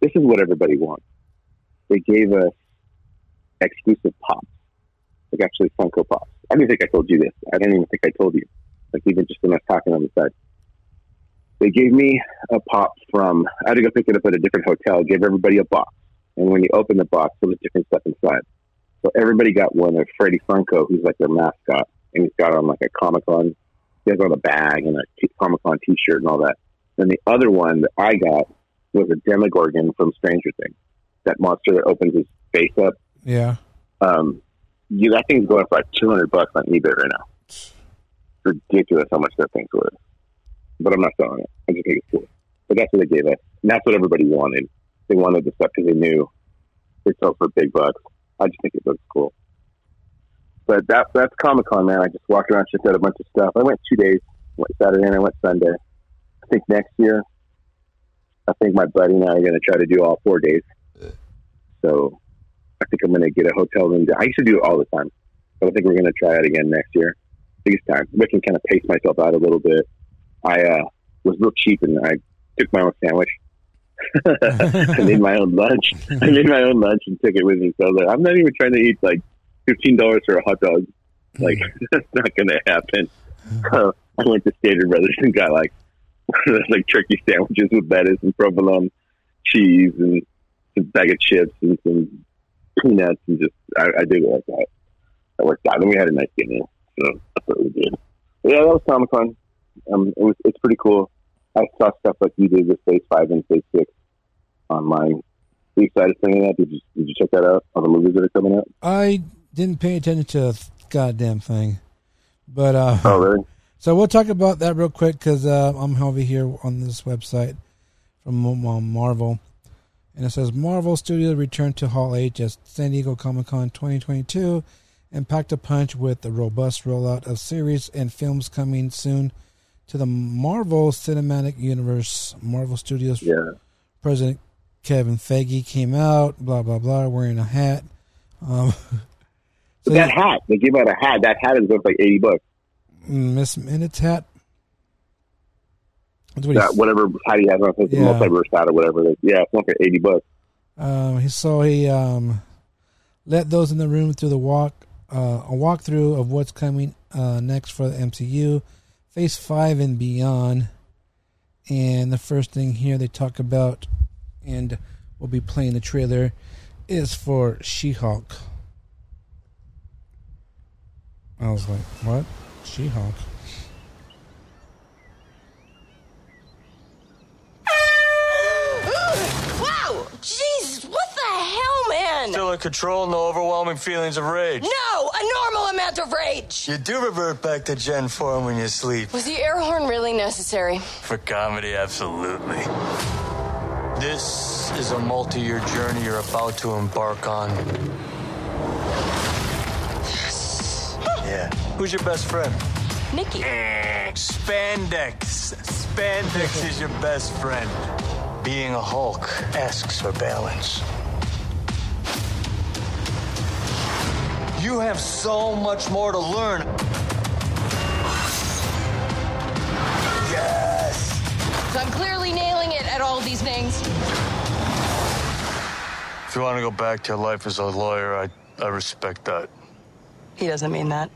This is what everybody wants. They gave us exclusive pops, like actually Funko Pops. I didn't think I told you this. I don't even think I told you. Like even just when I was talking on the side. They gave me a pop from. I had to go pick it up at a different hotel. Gave everybody a box, and when you open the box, there was different stuff inside. So everybody got one of Freddie Funko, who's like their mascot, and he's got on like a Comic Con. He has on a bag and a t- Comic Con T-shirt and all that. Then the other one that I got was a Demogorgon from Stranger Things. That monster that opens his face up. Yeah. Um, you, that thing's going for like two hundred bucks on eBay right now. It's ridiculous how much that thing's worth. But I'm not selling it. I just think it's cool. But that's what they gave us, and that's what everybody wanted. They wanted the stuff because they knew it sold for big bucks. I just think it looks cool. But that that's Comic Con, man. I just walked around, checked out a bunch of stuff. I went two days. Went Saturday and I went Sunday. I think next year, I think my buddy and I are going to try to do all four days. So I think I'm going to get a hotel room. I used to do it all the time, but I think we're going to try it again next year. I think it's time. I can kind of pace myself out a little bit. I uh, was real cheap and I took my own sandwich. I made my own lunch. I made my own lunch and took it with me. So I was like, I'm not even trying to eat like fifteen dollars for a hot dog. Like that's not going to happen. So I went to Stater Brothers and got like like turkey sandwiches with lettuce and provolone cheese and bag of chips and some peanuts and just I, I did it like that. That worked out. And we had a nice dinner, so that's what we did. But yeah, that was Comic Con. Um, it was it's pretty cool. I saw stuff like you did with Phase Five and Phase Six online. Are you excited for any of that? Did you did you check that out? All the movies that are coming out? I didn't pay attention to a goddamn thing. But uh Oh, really? So we'll talk about that real quick because uh, I'm over here on this website from um, Marvel, and it says Marvel Studios returned to Hall H at San Diego Comic Con 2022, and packed a punch with a robust rollout of series and films coming soon to the Marvel Cinematic Universe. Marvel Studios Yeah. President Kevin Feige came out, blah blah blah, wearing a hat. Um, so that hat, they gave out a hat. That hat is worth like eighty bucks. Miss Minutes hat. What that whatever hat he has on, it's Yeah. multiverse hat or whatever. It is. Yeah, it's like eighty bucks. Um, he so he um, led those in the room through the walk uh, a walkthrough of what's coming uh, next for the MCU, Phase Five and beyond. And the first thing here they talk about, and we'll be playing the trailer, is for She-Hulk. I was like, "What? She-Hulk?" Wow! Jesus, what the hell, man? Still in control, no overwhelming feelings of rage. No, a normal amount of rage. You do revert back to Jen form when you sleep. Was the air horn really necessary? For comedy, absolutely. This is a multi year journey you're about to embark on. Yeah. Who's your best friend? Nikki. Eh, spandex. Spandex is your best friend. Being a Hulk asks for balance. You have so much more to learn. Yes. So I'm clearly nailing it at all these things. If you want to go back to your life as a lawyer, I, I respect that. He doesn't mean that.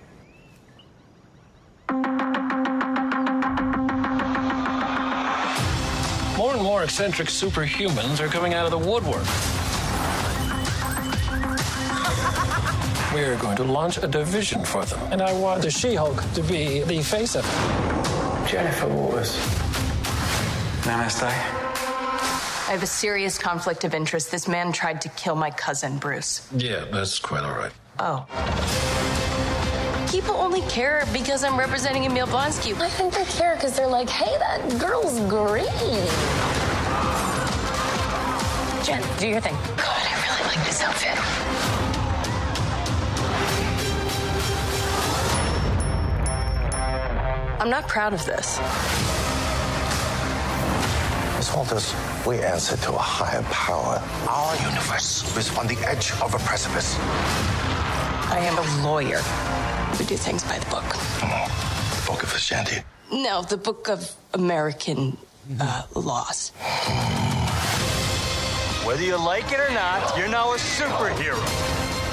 More and more eccentric superhumans are coming out of the woodwork. We are going to launch a division for them, and I want the She-Hulk to be the face of it. Jennifer Walters. Namaste. I have a serious conflict of interest. This man tried to kill my cousin, Bruce. Yeah, that's quite all right. Oh. People only care because I'm representing Emil Blonsky. I think they care because they're like, hey, that girl's green. Jen, do your thing. God, I'm not proud of this. Miss Walters, we answer to a higher power. Our universe is on the edge of a precipice. I am a lawyer. We do things by the book. The Book of Vishanti. No, the book of American uh, laws. Whether you like it or not, you're now a superhero.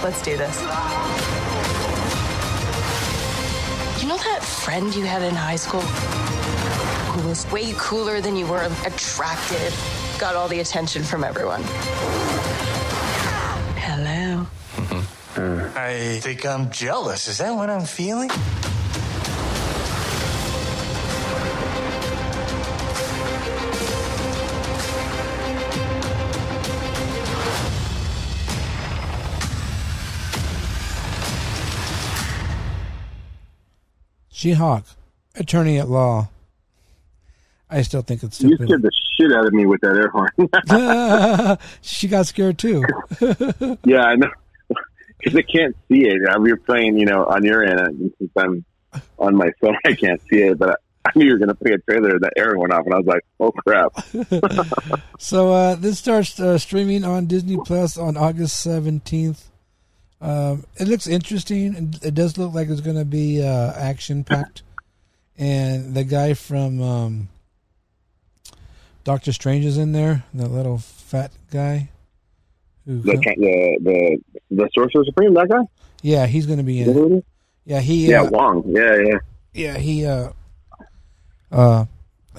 Let's do this. You know that friend you had in high school who was way cooler than you were, attractive, got all the attention from everyone? Hello. Mm-hmm. I think I'm jealous. Is that what I'm feeling? She-Hulk, attorney at law. I still think it's stupid. You scared the shit out of me with that air horn. she got scared too. yeah, I know. Because I can't see it. We were playing, you know, on your end. and Since I'm on my phone, I can't see it. But I, I knew you were going to play a trailer. That air went off, and I was like, "Oh crap!" so uh, this starts uh, streaming on Disney Plus on August seventeenth. Um, it looks interesting. It does look like it's going to be uh, action packed, and the guy from um, Doctor Strange is in there. The little fat guy. Who, The the the the Sorcerer Supreme, that guy. yeah, he's going to be Is that who it in. Yeah, he. Yeah, uh, Wong. Yeah, yeah. Yeah, he uh uh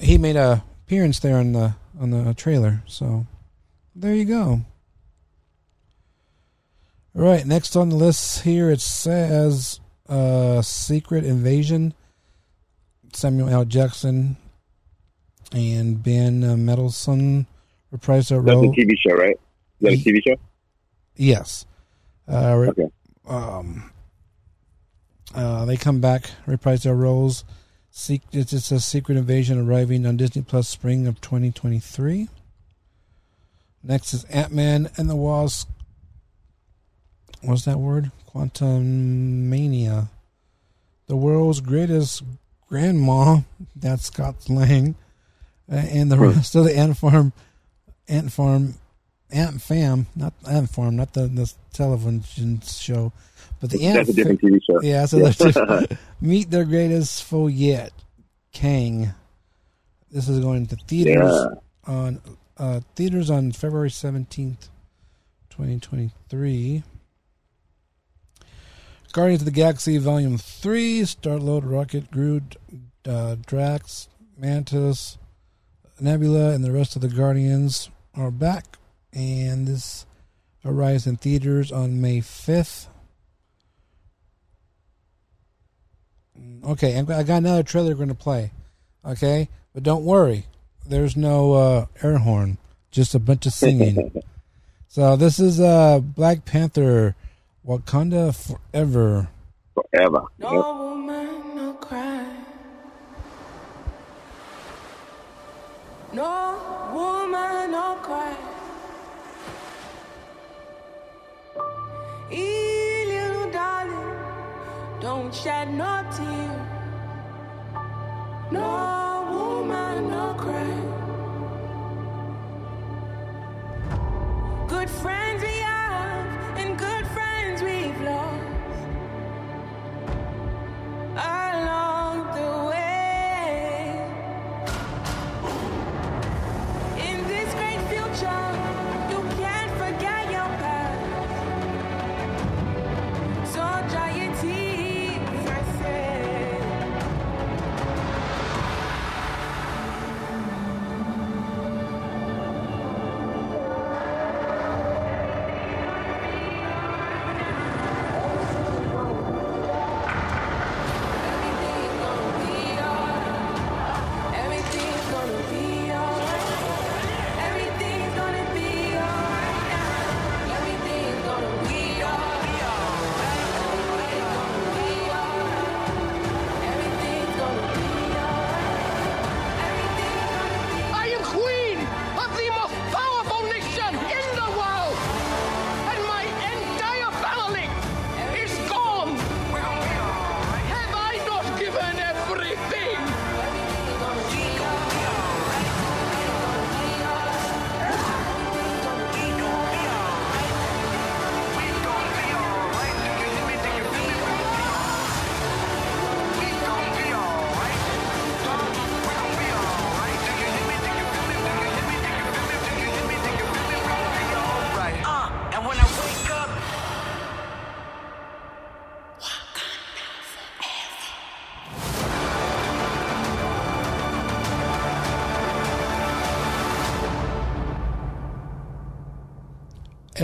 he made a appearance there on the on the trailer. So there you go. All right, next on the list here it says uh Secret Invasion. Samuel L. Jackson and Ben uh, Mendelsohn reprised their roles. That's a. TV show, right? Is that a TV show? Yes. Uh, re- Okay. Um, uh, they come back, reprise their roles. Sec- it's, it's a Secret Invasion arriving on Disney Plus spring of 2023. Next is Ant Man and the Wasp. What's that word? Quantumania. The world's greatest grandma. That's Scott Lang. And the rest of the Ant Farm. Ant Farm. Ant Fam. Not Ant Farm, not the, the television show. But the Ant That's a different TV show. Yeah, so Yeah. Meet their greatest foe yet, Kang. This is going to theaters Yeah. on uh, theaters on February seventeenth, twenty twenty three. Guardians of the Galaxy Volume Three: Star-Lord, Rocket, Groot, uh, Drax, Mantis, Nebula, and the rest of the Guardians are back, and this arrives in theaters on May fifth. Okay, I'm- got another trailer going to play. Okay, but don't worry, there's no uh, air horn, just a bunch of singing. so this is uh, Black Panther, Wakanda Forever. Forever. No woman, no cry. No woman, no cry. Ee, little darling, don't shed no tear. No woman, no cry. Good friends along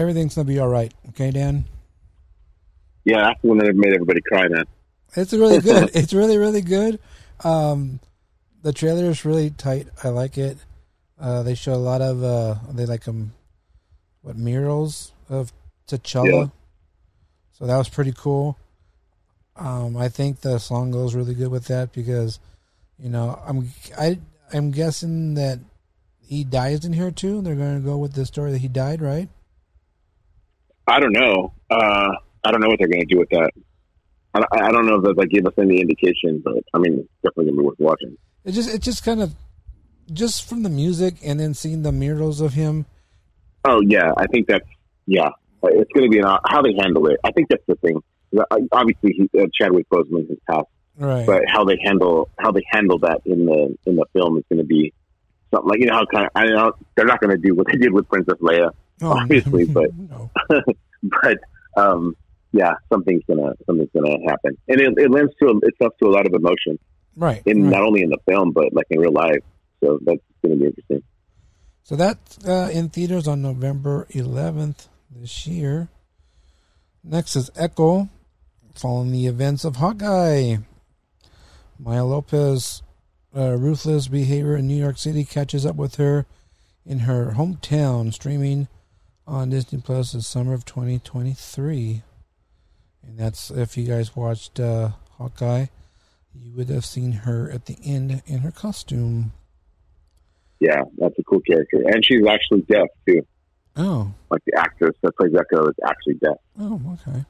Everything's gonna be all right. Okay, Dan. Yeah, that's the one that made everybody cry, man. It's really good. it's really really good. Um, the trailer is really tight. I like it. Uh, they show a lot of uh, they like um, what murals of T'Challa. Yeah. So that was pretty cool. Um, I think the song goes really good with that because, you know, I'm I I'm guessing that he dies in here too. They're going to go with the story that he died, right? I don't know. Uh, I don't know what they're going to do with that. I, I don't know if they give us any indication, but I mean, it's definitely going to be worth watching. It just it just kind of just from the music and then seeing the murals of him. Oh yeah, I think that's yeah. It's going to be an, how they handle it. I think that's the thing. Uh, Obviously, he, uh, Chadwick Boseman has passed, Right. but how they handle how they handle that in the in the film is going to be something like you know how kind of I know they're not going to do what they did with Princess Leia, Oh, obviously, but but um, yeah, something's gonna something's gonna happen, and it, it lends to itself to a lot of emotion, Right. in right. not only in the film but like in real life. So that's going to be interesting. So that's uh, in theaters on November 11th this year. Next is Echo, following the events of Hawkeye. Maya Lopez, uh, ruthless behavior in New York City catches up with her in her hometown, streaming on Disney Plus this summer of 2023. And that's if you guys watched uh, Hawkeye, you would have seen her at the end in her costume. Yeah, that's a cool character, and she's actually deaf too. Oh. Like the actress that plays Echo is actually deaf. Oh, okay.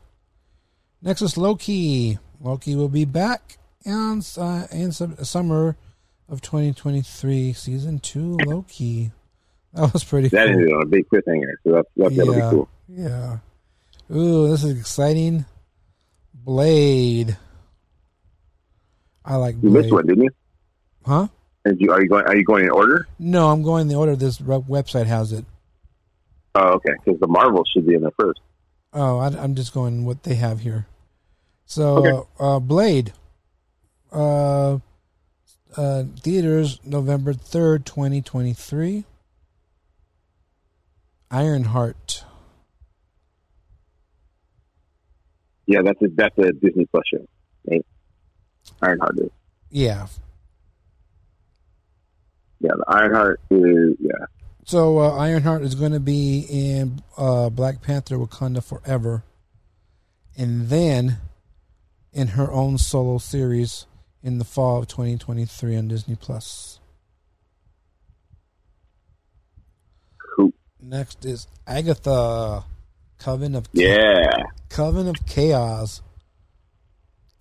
Next is Loki. Loki will be back in, uh, in sum- summer of 2023, season two. Loki. That was pretty That cool. is a big cliffhanger, so that's that's yeah, gotta be cool. Yeah. Ooh, this is exciting. Blade. I like You missed one, didn't you? Huh? You, are you going? Are you going in order? No, I'm going in the order this website has it. Oh, okay. Because the Marvel should be in there first. Oh, I, am just going what they have here. So, Okay. uh, Blade, uh, uh, theaters November third, twenty twenty three. Ironheart, Yeah, that's a that's a Disney Plus show. Right? Ironheart is. yeah. Yeah, the Ironheart is. Yeah. So uh, Ironheart is going to be in uh, Black Panther: Wakanda Forever, and then in her own solo series in the fall of 2023 on Disney Plus. Next is Agatha, Coven of Yeah. Coven of Chaos,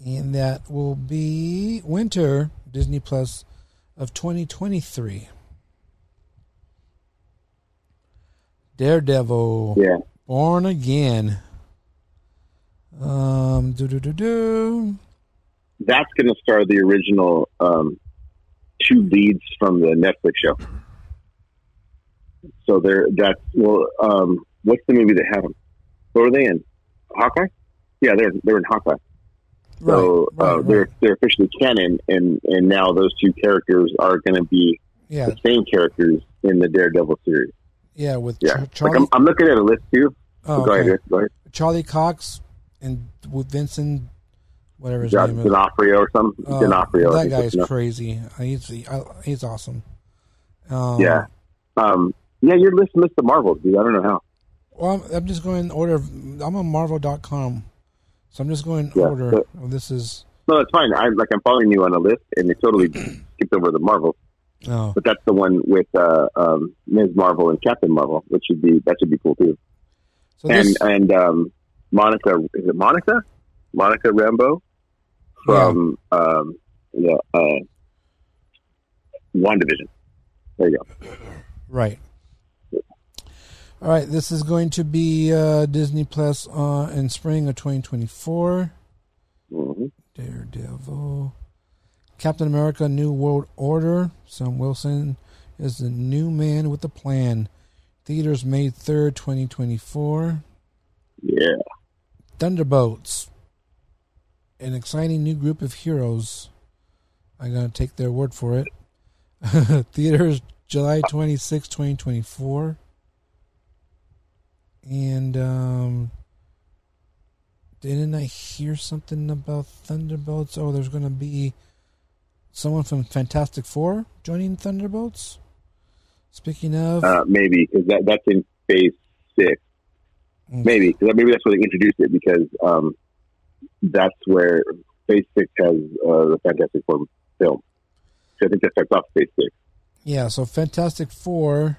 and that will be winter Disney Plus of 2023. Daredevil. Yeah. Born Again. Um, do do do do. That's going to star the original um, two leads from the Netflix show. So they're that's well. Um, what's the movie that had them? What were they in? Hawkeye. Yeah, they're they're in Hawkeye. So Right, uh, right, they're they're officially canon, and and now those two characters are going to be Yeah. the same characters in the Daredevil series. Yeah, with Yeah, Char- like Charlie I'm, I'm looking at a list too. Oh, go okay. ahead. Go ahead. Charlie Cox and with Vincent, whatever his Ja- name is. D'Onofrio or something. Uh, D'Onofrio. That guy is enough. crazy. He's he's- he's awesome. Um, Yeah. Um, yeah, your list missed the Marvel, dude. I don't know how. Well, I'm, I'm just going in order. Of, I'm on Marvel.com, so I'm just going in Yeah, order. but- Well, this is No, that's fine. I'm like I'm following you on a list, and it totally skipped over the Marvel. Oh. But that's the one with uh, um, Ms. Marvel and Captain Marvel, which should be that should be cool too. So and this- and um, Monica is it Monica? Monica Rambeau from um, yeah, uh, WandaVision. There you go. right. All right, this is going to be uh, Disney Plus uh, in spring of 2024. Mm-hmm. Daredevil, Captain America: New World Order. Sam Wilson is the new man with a plan. Theaters May 3rd, 2024. Yeah. Thunderbolts, an exciting new group of heroes. I'm going to take their word for it. Theaters July 26, 2024. And um, didn't I hear something about Thunderbolts? Oh, there's going to be someone from Fantastic Four joining Thunderbolts. Speaking of, Uh, maybe because that that's in phase six. Maybe because maybe that's where they introduced it because um, that's where phase six has uh, the Fantastic Four film. So I think that starts off phase six. Yeah, so Fantastic Four.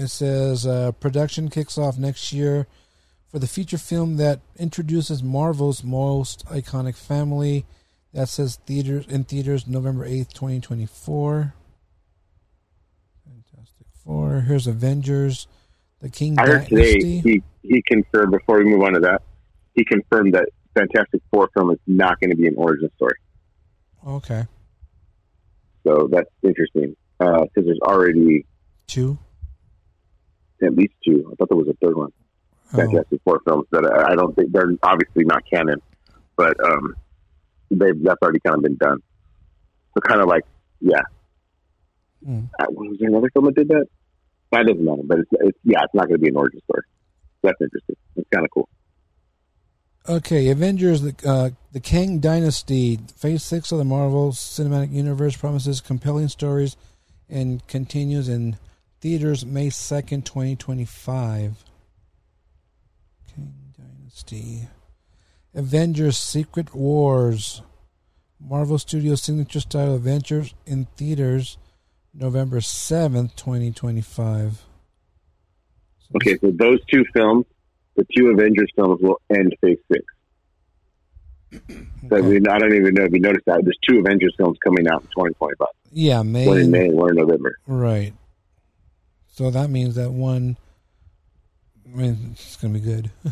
It says uh, production kicks off next year for the feature film that introduces Marvel's most iconic family. That says theaters in theaters November eighth, twenty twenty four. Fantastic Four. Here's Avengers, the King I heard today he he confirmed before we move on to that he confirmed that Fantastic Four film is not going to be an origin story. Okay, So that's interesting because there's already two. At least two. I thought there was a third one. Oh. Fantastic Four films that I, I don't think they're obviously not canon, but um, they that's already kind of been done. So kind of like, yeah. Hmm. Uh, was there another film that did that? That doesn't matter, but it's, it's yeah, it's not going to be an origin story. That's interesting. It's kind of cool. Okay, Avengers: the uh, the Kang Dynasty, Phase Six of the Marvel Cinematic Universe promises compelling stories, and continues in theaters May second, twenty twenty five. Kang Dynasty, Avengers: Secret Wars, Marvel Studios signature style Avengers in theaters November seventh, twenty twenty five. Okay, so those two films, the two Avengers films, will end Phase Six. So we, I don't even know if you noticed that. There's two Avengers films coming out in 2025. Yeah, May. One in May, one in November. Right. So that means that one. I mean, it's gonna be good.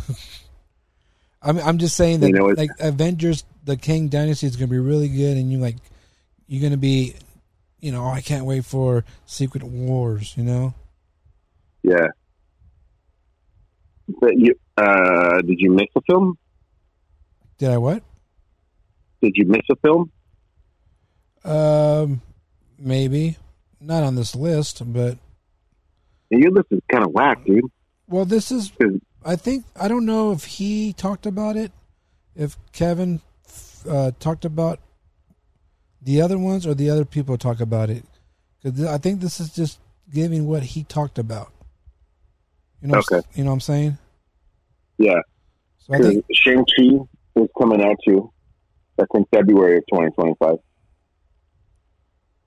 I'm I'm just saying that You know, like Avengers, the Kang Dynasty is going to be really good, and you like you're going to be, you know, oh, I can't wait for Secret Wars. You know, Yeah. But you uh, did you miss a film? did I what? Did you miss a film? Um, maybe not on this list, but your list is kind of whack, dude. well, this is. I think I don't know if he talked about it, if Kevin uh, talked about the other ones or the other people talk about it, because I think this is just giving what he talked about. You know, what I'm you know what I'm saying? Yeah. So I think Shang Chi is coming out too. That's in February of 2025.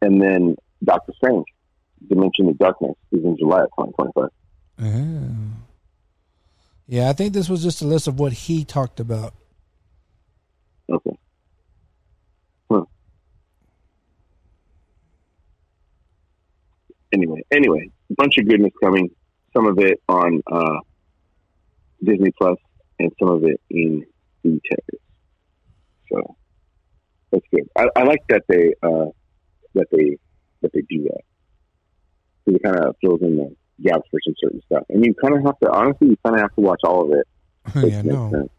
And then Doctor Strange, Dimension of Darkness, is in July of 2025. Oh. Yeah, I think this was just a list of what he talked about. Okay. Huh. Anyway, anyway, a bunch of goodness coming. Some of it on uh, Disney Plus, and some of it in theaters. So that's good. I, I like that they uh, that they that they do that. 'Cause It kind of fills in the gaps for some certain stuff, and you kind of have to honestly, you kind of have to watch all of it. yeah, no. sense.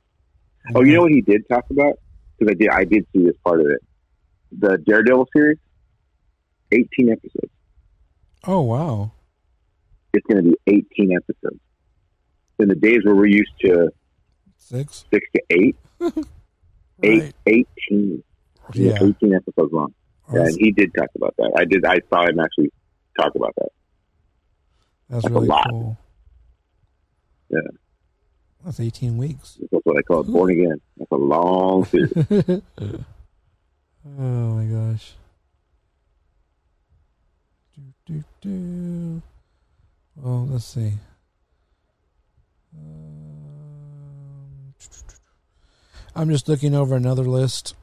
Oh, you know what he did talk about? Because I did, I did see this part of it. The Daredevil series, eighteen episodes. Oh wow. It's going to be eighteen episodes. In the days where we're used to six, six to eight, eight, eighteen, Yeah. eighteen episodes long. Yeah, and he did talk about that. I did. I saw him actually talk about that. That's, That's a really lot. cool. Yeah, That's 18 weeks. that's what I call it. Born again. That's a long series. Oh my gosh. Do, do, do. Well, let's see. Um, I'm just looking over another list.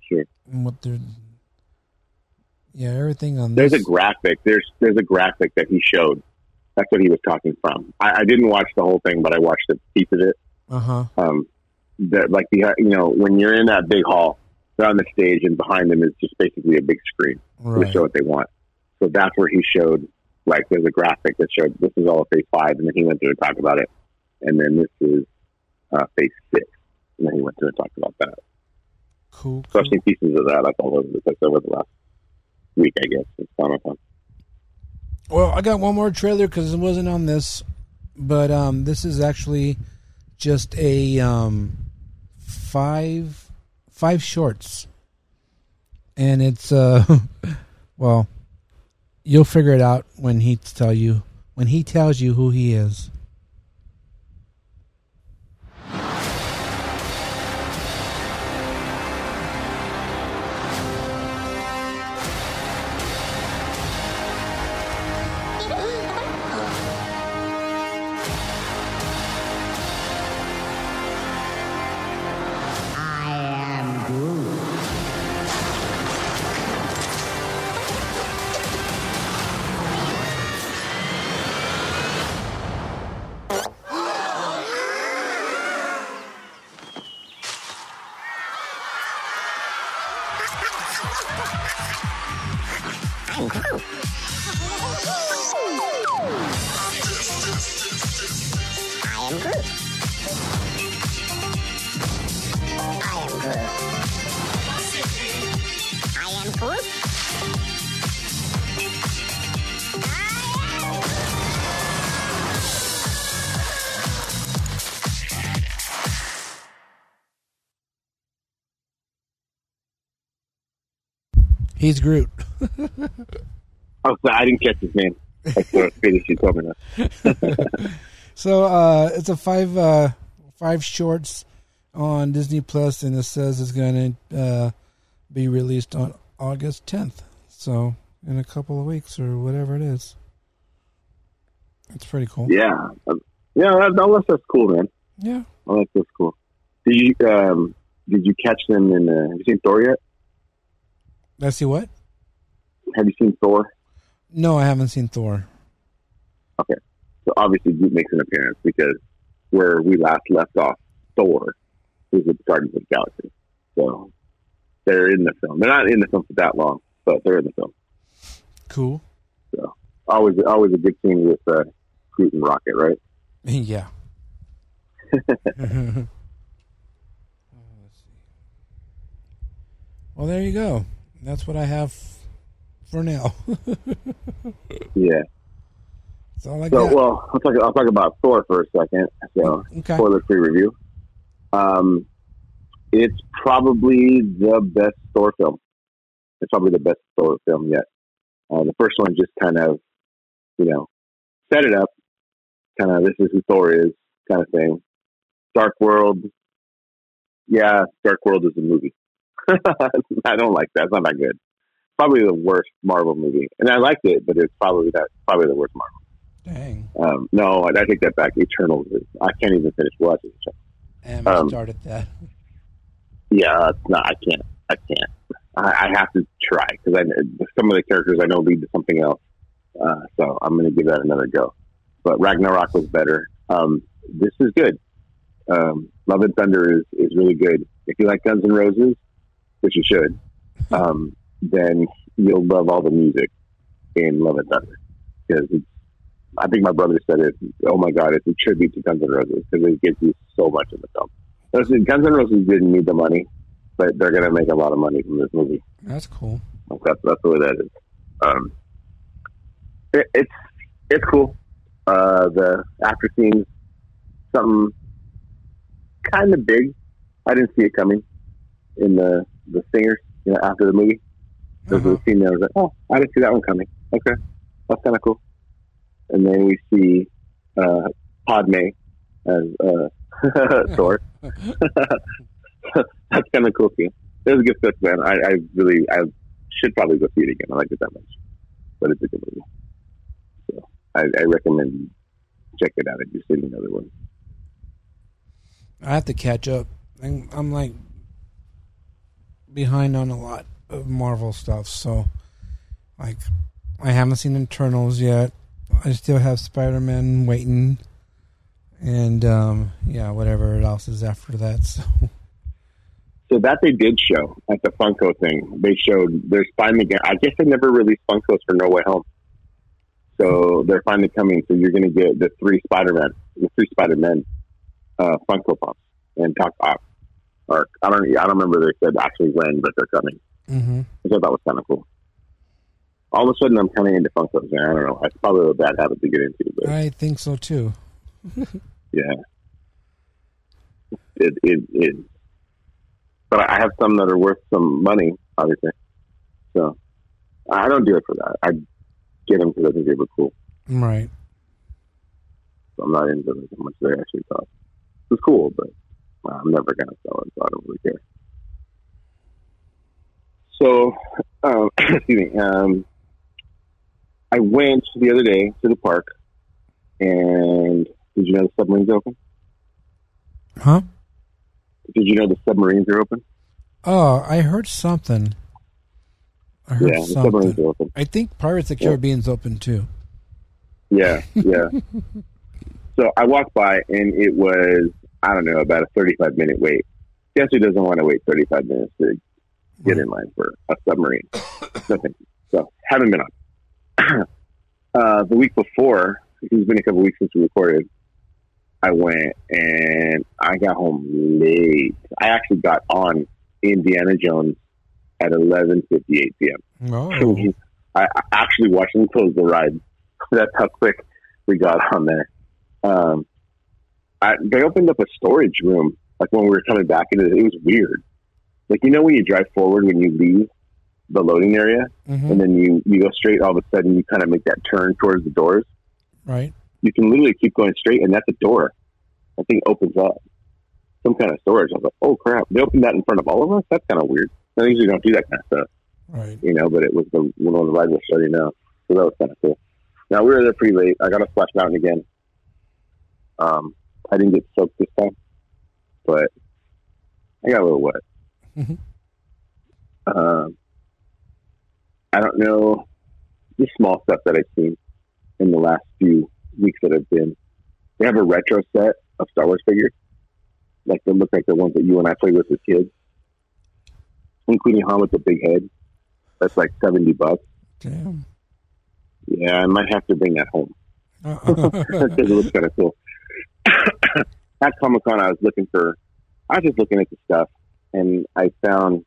Sure. And what they're. Yeah, everything on There's a graphic. There's there's a graphic that he showed. That's what he was talking from. I, I didn't watch the whole thing, but I watched a piece of it. Uh huh. Um, that like the you know when you're in that big hall, they're on the stage, and behind them is just basically a big screen Right. to show what they want. So that's where he showed like there's a graphic that showed this is all of phase five, and then he went through and talked about it, and then this is uh, phase six, and then he went through and talked about that. Cool. So I've seen pieces of that like all over the place over the last week, I guess. It's Comic Con. Well, I got one more trailer because it wasn't on this, but um, this is actually just a um, five five shorts, and it's uh, well, you'll figure it out when he tell you when he tells you who he is. He's Groot. Oh, so I didn't catch his name. I saw Swedish. You told me that. So uh, it's a five uh, five shorts on Disney Plus, and it says it's going to uh, be released on August 10th. So in a couple of weeks or whatever it is. It's pretty cool. Yeah, yeah. That, that that's cool, man. Yeah. I like that's cool. Did you um did you catch them in? Uh, have you seen Thor yet? Let's see what? Have you seen Thor? No, I haven't seen Thor. Okay, so obviously Groot makes an appearance because where we last left off, Thor, is in the Guardians of the Galaxy. So they're in the film. They're not in the film for that long, but they're in the film. Cool. So always, always a good scene with uh, Groot and Rocket, right? yeah. well, there you go. That's what I have for now. Yeah. That's all I So, got. well, I'll talk. I'll talk about Thor for a second. So, Okay. spoiler-free review. Um, it's probably the best Thor film. It's probably the best Thor film yet. Uh, the first one just kind of, you know, set it up. Kind of, this is who Thor is, kind of thing. Dark World. Yeah, Dark World is a movie. I don't like that. It's not that good. Probably the worst Marvel movie, and I liked it, but it's probably that probably the worst Marvel. Dang. Um, no, I, I take that back. Eternals is. I can't even finish watching it. And Um, I started that. Yeah, not. I can't. I can't. I, I have to try because some of the characters I know lead to something else. Uh, so I'm going to give that another go. But Ragnarok was better. Um, this is good. Um, Love and Thunder is, is really good. If you like Guns N' Roses, which you should, um, then you'll love all the music in Love and Thunder because it's. I think my brother said it. Oh my God, it's a tribute to Guns N' Roses because it gives you so much in the film. Listen, Guns N' Roses didn't need the money, but they're going to make a lot of money from this movie. That's cool. That's that's the way that is. Um, it, it's it's cool. Uh, the after scenes, something kind of big. I didn't see it coming in the the singers. You know, after the movie, there's a scene there. I was like, oh, I didn't see that one coming. Okay, that's kind of cool. And then we see uh, Padme as uh, Thor. that's kind of cool too. It was a good flick, man. I, I really, I should probably go see it again. I like it that much, but it's a good movie. So I, I recommend you check it out if you've seen another one. I have to catch up. I'm, I'm like behind on a lot of Marvel stuff, so like I haven't seen Eternals yet. I still have Spider Man waiting, and um, yeah, whatever else is after that. So So that they did show at the Funko thing. They showed they're finally. Get, I guess they never released Funkos for No Way Home, so they're finally coming. So you're going to get the three Spider Man, the three Spider Men uh, Funko Pops and Doc Ock. Or I don't, I don't remember they said actually when, but they're coming. mm-hmm. Which I thought that was kind of cool. All of a sudden, I'm kind of into funk Man. I don't know. It's probably a bad habit to get into, but I think so too. yeah, it it it. But I have some that are worth some money, obviously. So I don't do it for that. I get them because I think they look cool. Right. So I'm not into how much as they actually cost. It's cool, but uh, I'm never gonna sell it, so I don't really care. So, um, excuse me. Um, I went the other day to the park, and did you know the submarines open? Huh? Did you know the submarines are open? Oh, I heard something. I heard Yeah, the submarines something. are open. I think Pirates of the Yeah. Caribbean's open too. Yeah, yeah. so I walked by, and it was I don't know about a 35 minute wait. Guess who doesn't want to wait 35 minutes to get in line for a submarine? Nothing. So haven't been on. uh, the week before, it's been a couple weeks since we recorded. I went and I got home late. I actually got on Indiana Jones at 11:58 p.m. Oh. I, actually watched them close the ride. That's how quick we got on there. Um, I, they opened up a storage room like when we were coming back into it. It was weird. Like you know when you drive forward when you leave the loading area, Mhm. and then you you go straight. All of a sudden, you kind of make that turn towards the doors. Right. You can literally keep going straight, and that's a door. That thing opens up. Some kind of storage. I was like, oh crap! They opened that in front of all of us. That's kind of weird. I usually don't do that kind of stuff Right. you know, but it was the one of the rides was shutting down. So that was kind of cool. Now we were there pretty late. I got a Splash Mountain again. Um, I didn't get soaked this time, but I got a little wet. Mhm. Um, I don't know the small stuff that I've seen in the last few weeks that I've been. They have a retro set of Star Wars figures, like they look like the ones that you and I played with as kids, including Han with the big head. That's like seventy bucks. Damn. Yeah, I might have to bring that home because it looks kind of cool. At Comic Con, I was looking for, I was just looking at the stuff, and I found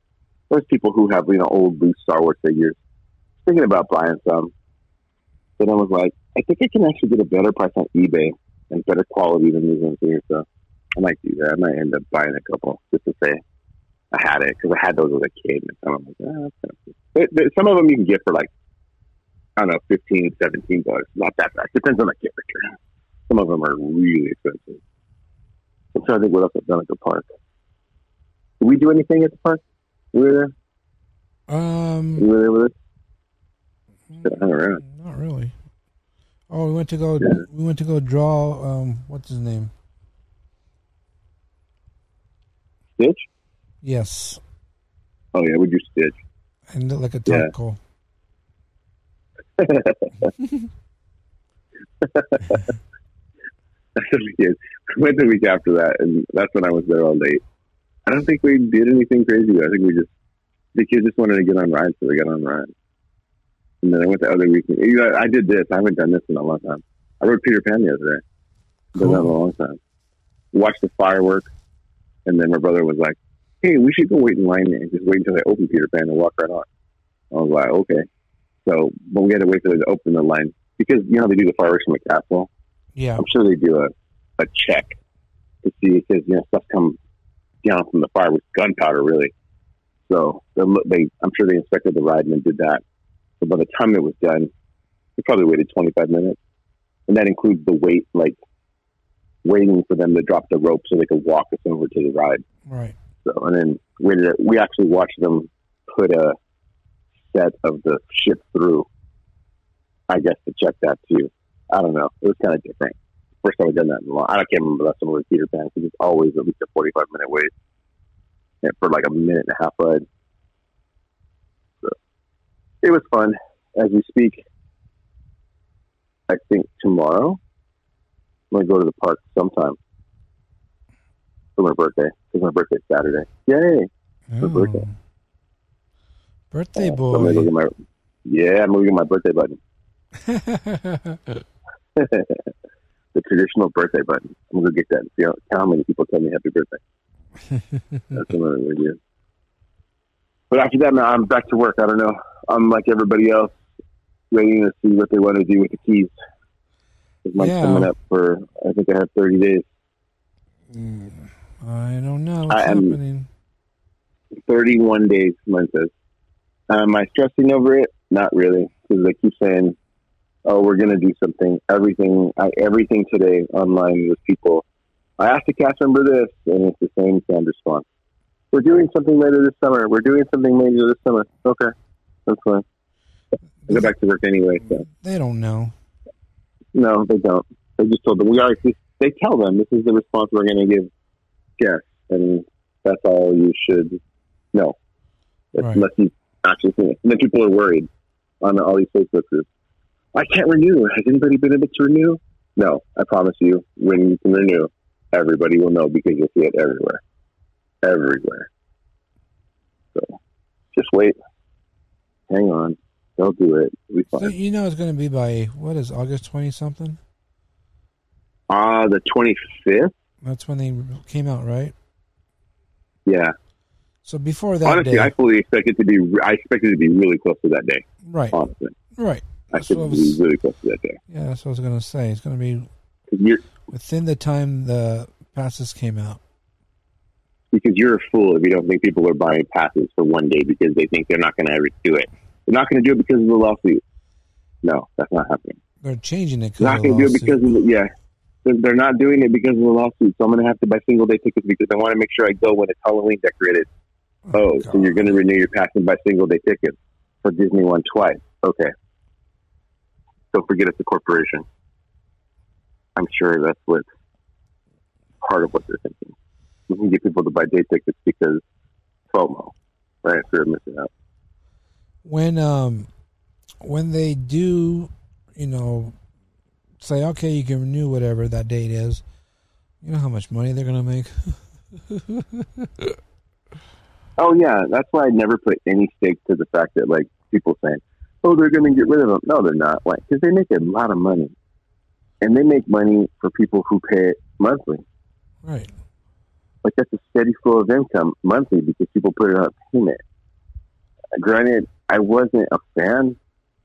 there's people who have you know old loose Star Wars figures. Thinking about buying some, but I was like, I think I can actually get a better price on eBay and better quality than these ones here. So I might do that. I might end up buying a couple just to say I had it because I had those as a kid. And I'm like, ah, that's kind of cool. Some of them you can get for like I don't know, 15, 17 bucks. Not that bad. Depends on the character. Some of them are really expensive. I'm trying to think what else I've done at the park. Did we do anything at the park? We were there? Um, You were there with us? Just around. not really. Oh, we went to go. We went to go draw. Um, what's his name? Stitch? Yes, Oh, yeah, we do Stitch. and like a Yeah. taco. That's we did. We went the week after that, and that's when I was there all day. I don't think we did anything crazy. I think we just the kids just wanted to get on rides, so they got on rides. And then I went the other weekend. You know, I did this. I haven't done this in a long time. I rode Peter Pan the other day. Done that a long time. Watched the fireworks, and then my brother was like, "Hey, we should go wait in line and just wait until they open Peter Pan and walk right on." I was like, "Okay." So, but we had to wait for them to open the line because you know they do the fireworks from the castle. Yeah. I'm sure they do a, a check to see because you know stuff comes down from the fire with gunpowder, really. So they, they, I'm sure they inspected the ride and then did that. So by the time it was done, we probably waited 25 minutes, and that includes the wait, like waiting for them to drop the rope so they could walk us over to the ride. Right. So and then waited. We actually watched them put a set of the ship through. I guess to check that too. I don't know. It was kind of different. First time I've done that in a long. I can't remember last time I was Peter Pan because it's always at least a forty-five minute wait and for like a minute and a half ride. So it was fun. As we speak, I think tomorrow I'm gonna go to the park sometime for my birthday because my birthday's Saturday. Yay! My mm. birthday. Birthday So I'm gonna go boy. get my yeah. I'm gonna get my birthday button. the traditional birthday button. I'm gonna get that and see how, how many people tell me happy birthday. That's what I'm gonna do. But after that, man, I'm back to work. I don't know. I'm like everybody else, waiting to see what they want to do with the keys. Month's Yeah. coming up for. I think I have 30 days. Mm, I don't know what's I am- happening. 31 days, mine says. Am I stressing over it? Not really, because they keep saying, "Oh, we're going to do something." Everything, I, everything today online with people. I asked a cast member this, and it's the same canned response. We're doing something later this summer. We're doing something later this summer. Okay, that's fine. I go back to work anyway. So They don't know. no, they don't. They just told them we are. They tell them this is the response we're going to give guests, and that's all you should know. Right. Unless you actually think it. And then people are worried on all these Facebook groups. I can't renew. Has anybody been able to renew? No, I promise you, when you can renew, everybody will know because you'll see it everywhere, everywhere. So just wait, hang on, they'll do it. It'll be So fine. you know it's going to be by what is August twenty something? Ah, the twenty fifth. That's when they came out, right? Yeah. So before that Honestly, day, I fully expect it to be. I expect it to be really close to that day. right, Honestly, right. I That's expect what I to be really close to that day. Yeah, that's what I was going to say. It's going to be You're, within the time the passes came out. because you're a fool if you don't think people are buying passes for one day because they think they're not going to ever do it. They're not going to do it because of the lawsuit. No, that's not happening. They're changing it. They're not going to do it because of the, yeah. They're, they're not doing it because of the lawsuit. So I'm going to have to buy single day tickets because I want to make sure I go when it's Halloween decorated. Oh, oh so you're going to renew your pass and buy single day tickets for Disney one twice? Okay. Don't forget it's a corporation. I'm sure that's what part of what they're thinking. You can get people to buy day tickets because FOMO, right? Of missing out. when um when they do, you know, say okay, you can renew whatever that date is. You know how much money they're going to make. Oh yeah, that's why I never put any stake to the fact that like people saying, "Oh, they're going to get rid of them." No, they're not. Like because they make a lot of money, and they make money for people who pay it monthly. Right. Like that's a steady flow of income monthly because people put it on a payment. Granted, I wasn't a fan,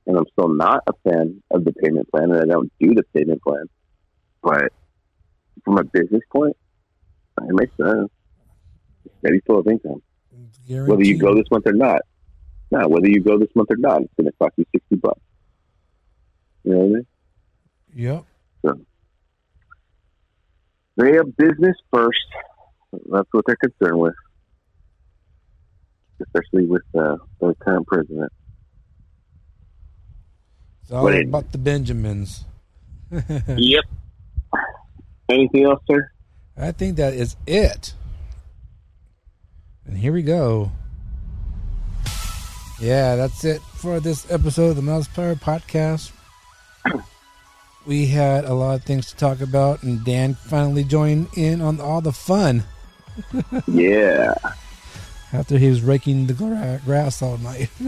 and I'm still not a fan of the payment plan, and I don't do the payment plan. But from a business point, it makes sense. Steady flow of income whether you go this month or not. No, whether you go this month or not, it's going to cost you sixty bucks. You know what I mean? Yep. So they have business first. That's what they're concerned with, especially with uh, the current president. It's all But it- about the Benjamins. yep. Anything else, sir? I think that is it. And here we go. Yeah, that's it for this episode of the MousePire Podcast. we had a lot of things to talk about, and Dan finally joined in on all the fun Yeah. after he was raking the gra- grass all night.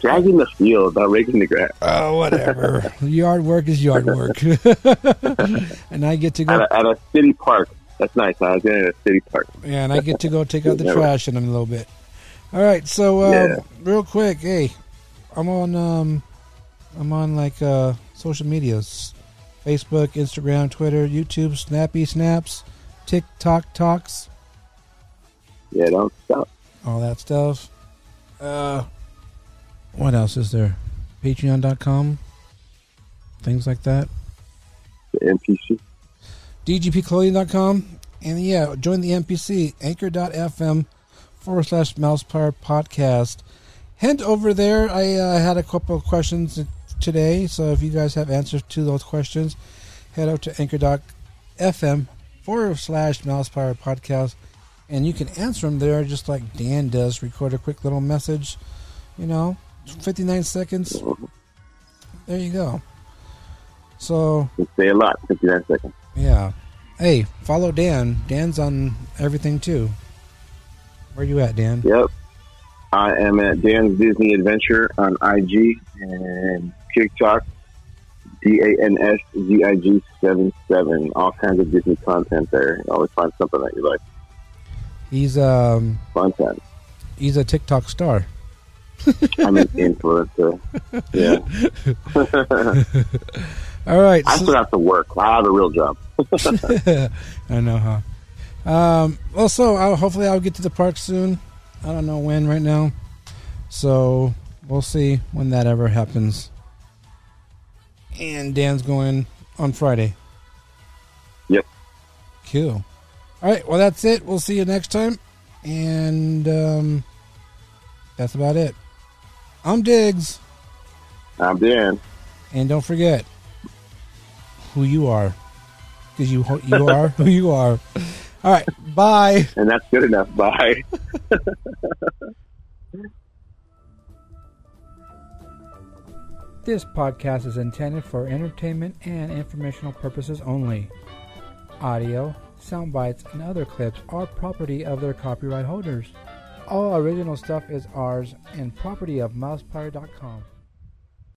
Dragging the field, not raking the grass. Oh, whatever. yard work is yard work. and I get to At go. a, at a city park. That's nice. I was in a city park. Yeah, and I get to go take out the trash in a little bit. All right, so uh, Yeah. real quick, hey, I'm on um, I'm on like uh, social medias, Facebook, Instagram, Twitter, YouTube, Snappy Snaps, TikTok Talks, Yeah, don't stop. all that stuff. Uh, what else is there? Patreon.com, things like that. The NPC. DGPclothing.com. And yeah, join the NPC, anchor.fm forward slash mousepire podcast. Hint over there. I uh, had a couple of questions today, so if you guys have answers to those questions, head out to anchor.fm forward slash mouse power podcast. And you can answer them there just like Dan does. Record a quick little message, you know, 59 seconds. There you go. So say a lot. 59 seconds. yeah. Hey, follow Dan. Dan's on everything too. Where you at, Dan? Yep. I am at Dan's Disney Adventure on IG and TikTok. D A N S Z I G seven seven. All kinds of Disney content there. You always find something that you like. He's um time. he's a TikTok star. I'm an influencer. Yeah. All right. I so- still have to work. I have a real job. I know, huh? Um, also, I'll, hopefully, I'll get to the park soon. I don't know when right now, so we'll see when that ever happens. And Dan's going on Friday. Yep. Cool. All right. Well, that's it. We'll see you next time, and um, that's about it. I'm Diggs, I'm Dan. and don't forget who you are, because you you are who you are. All right. Bye. And that's good enough. Bye. This podcast is intended for entertainment and informational purposes only. Audio, sound bites, and other clips are property of their copyright holders. All original stuff is ours and property of mousepire.com.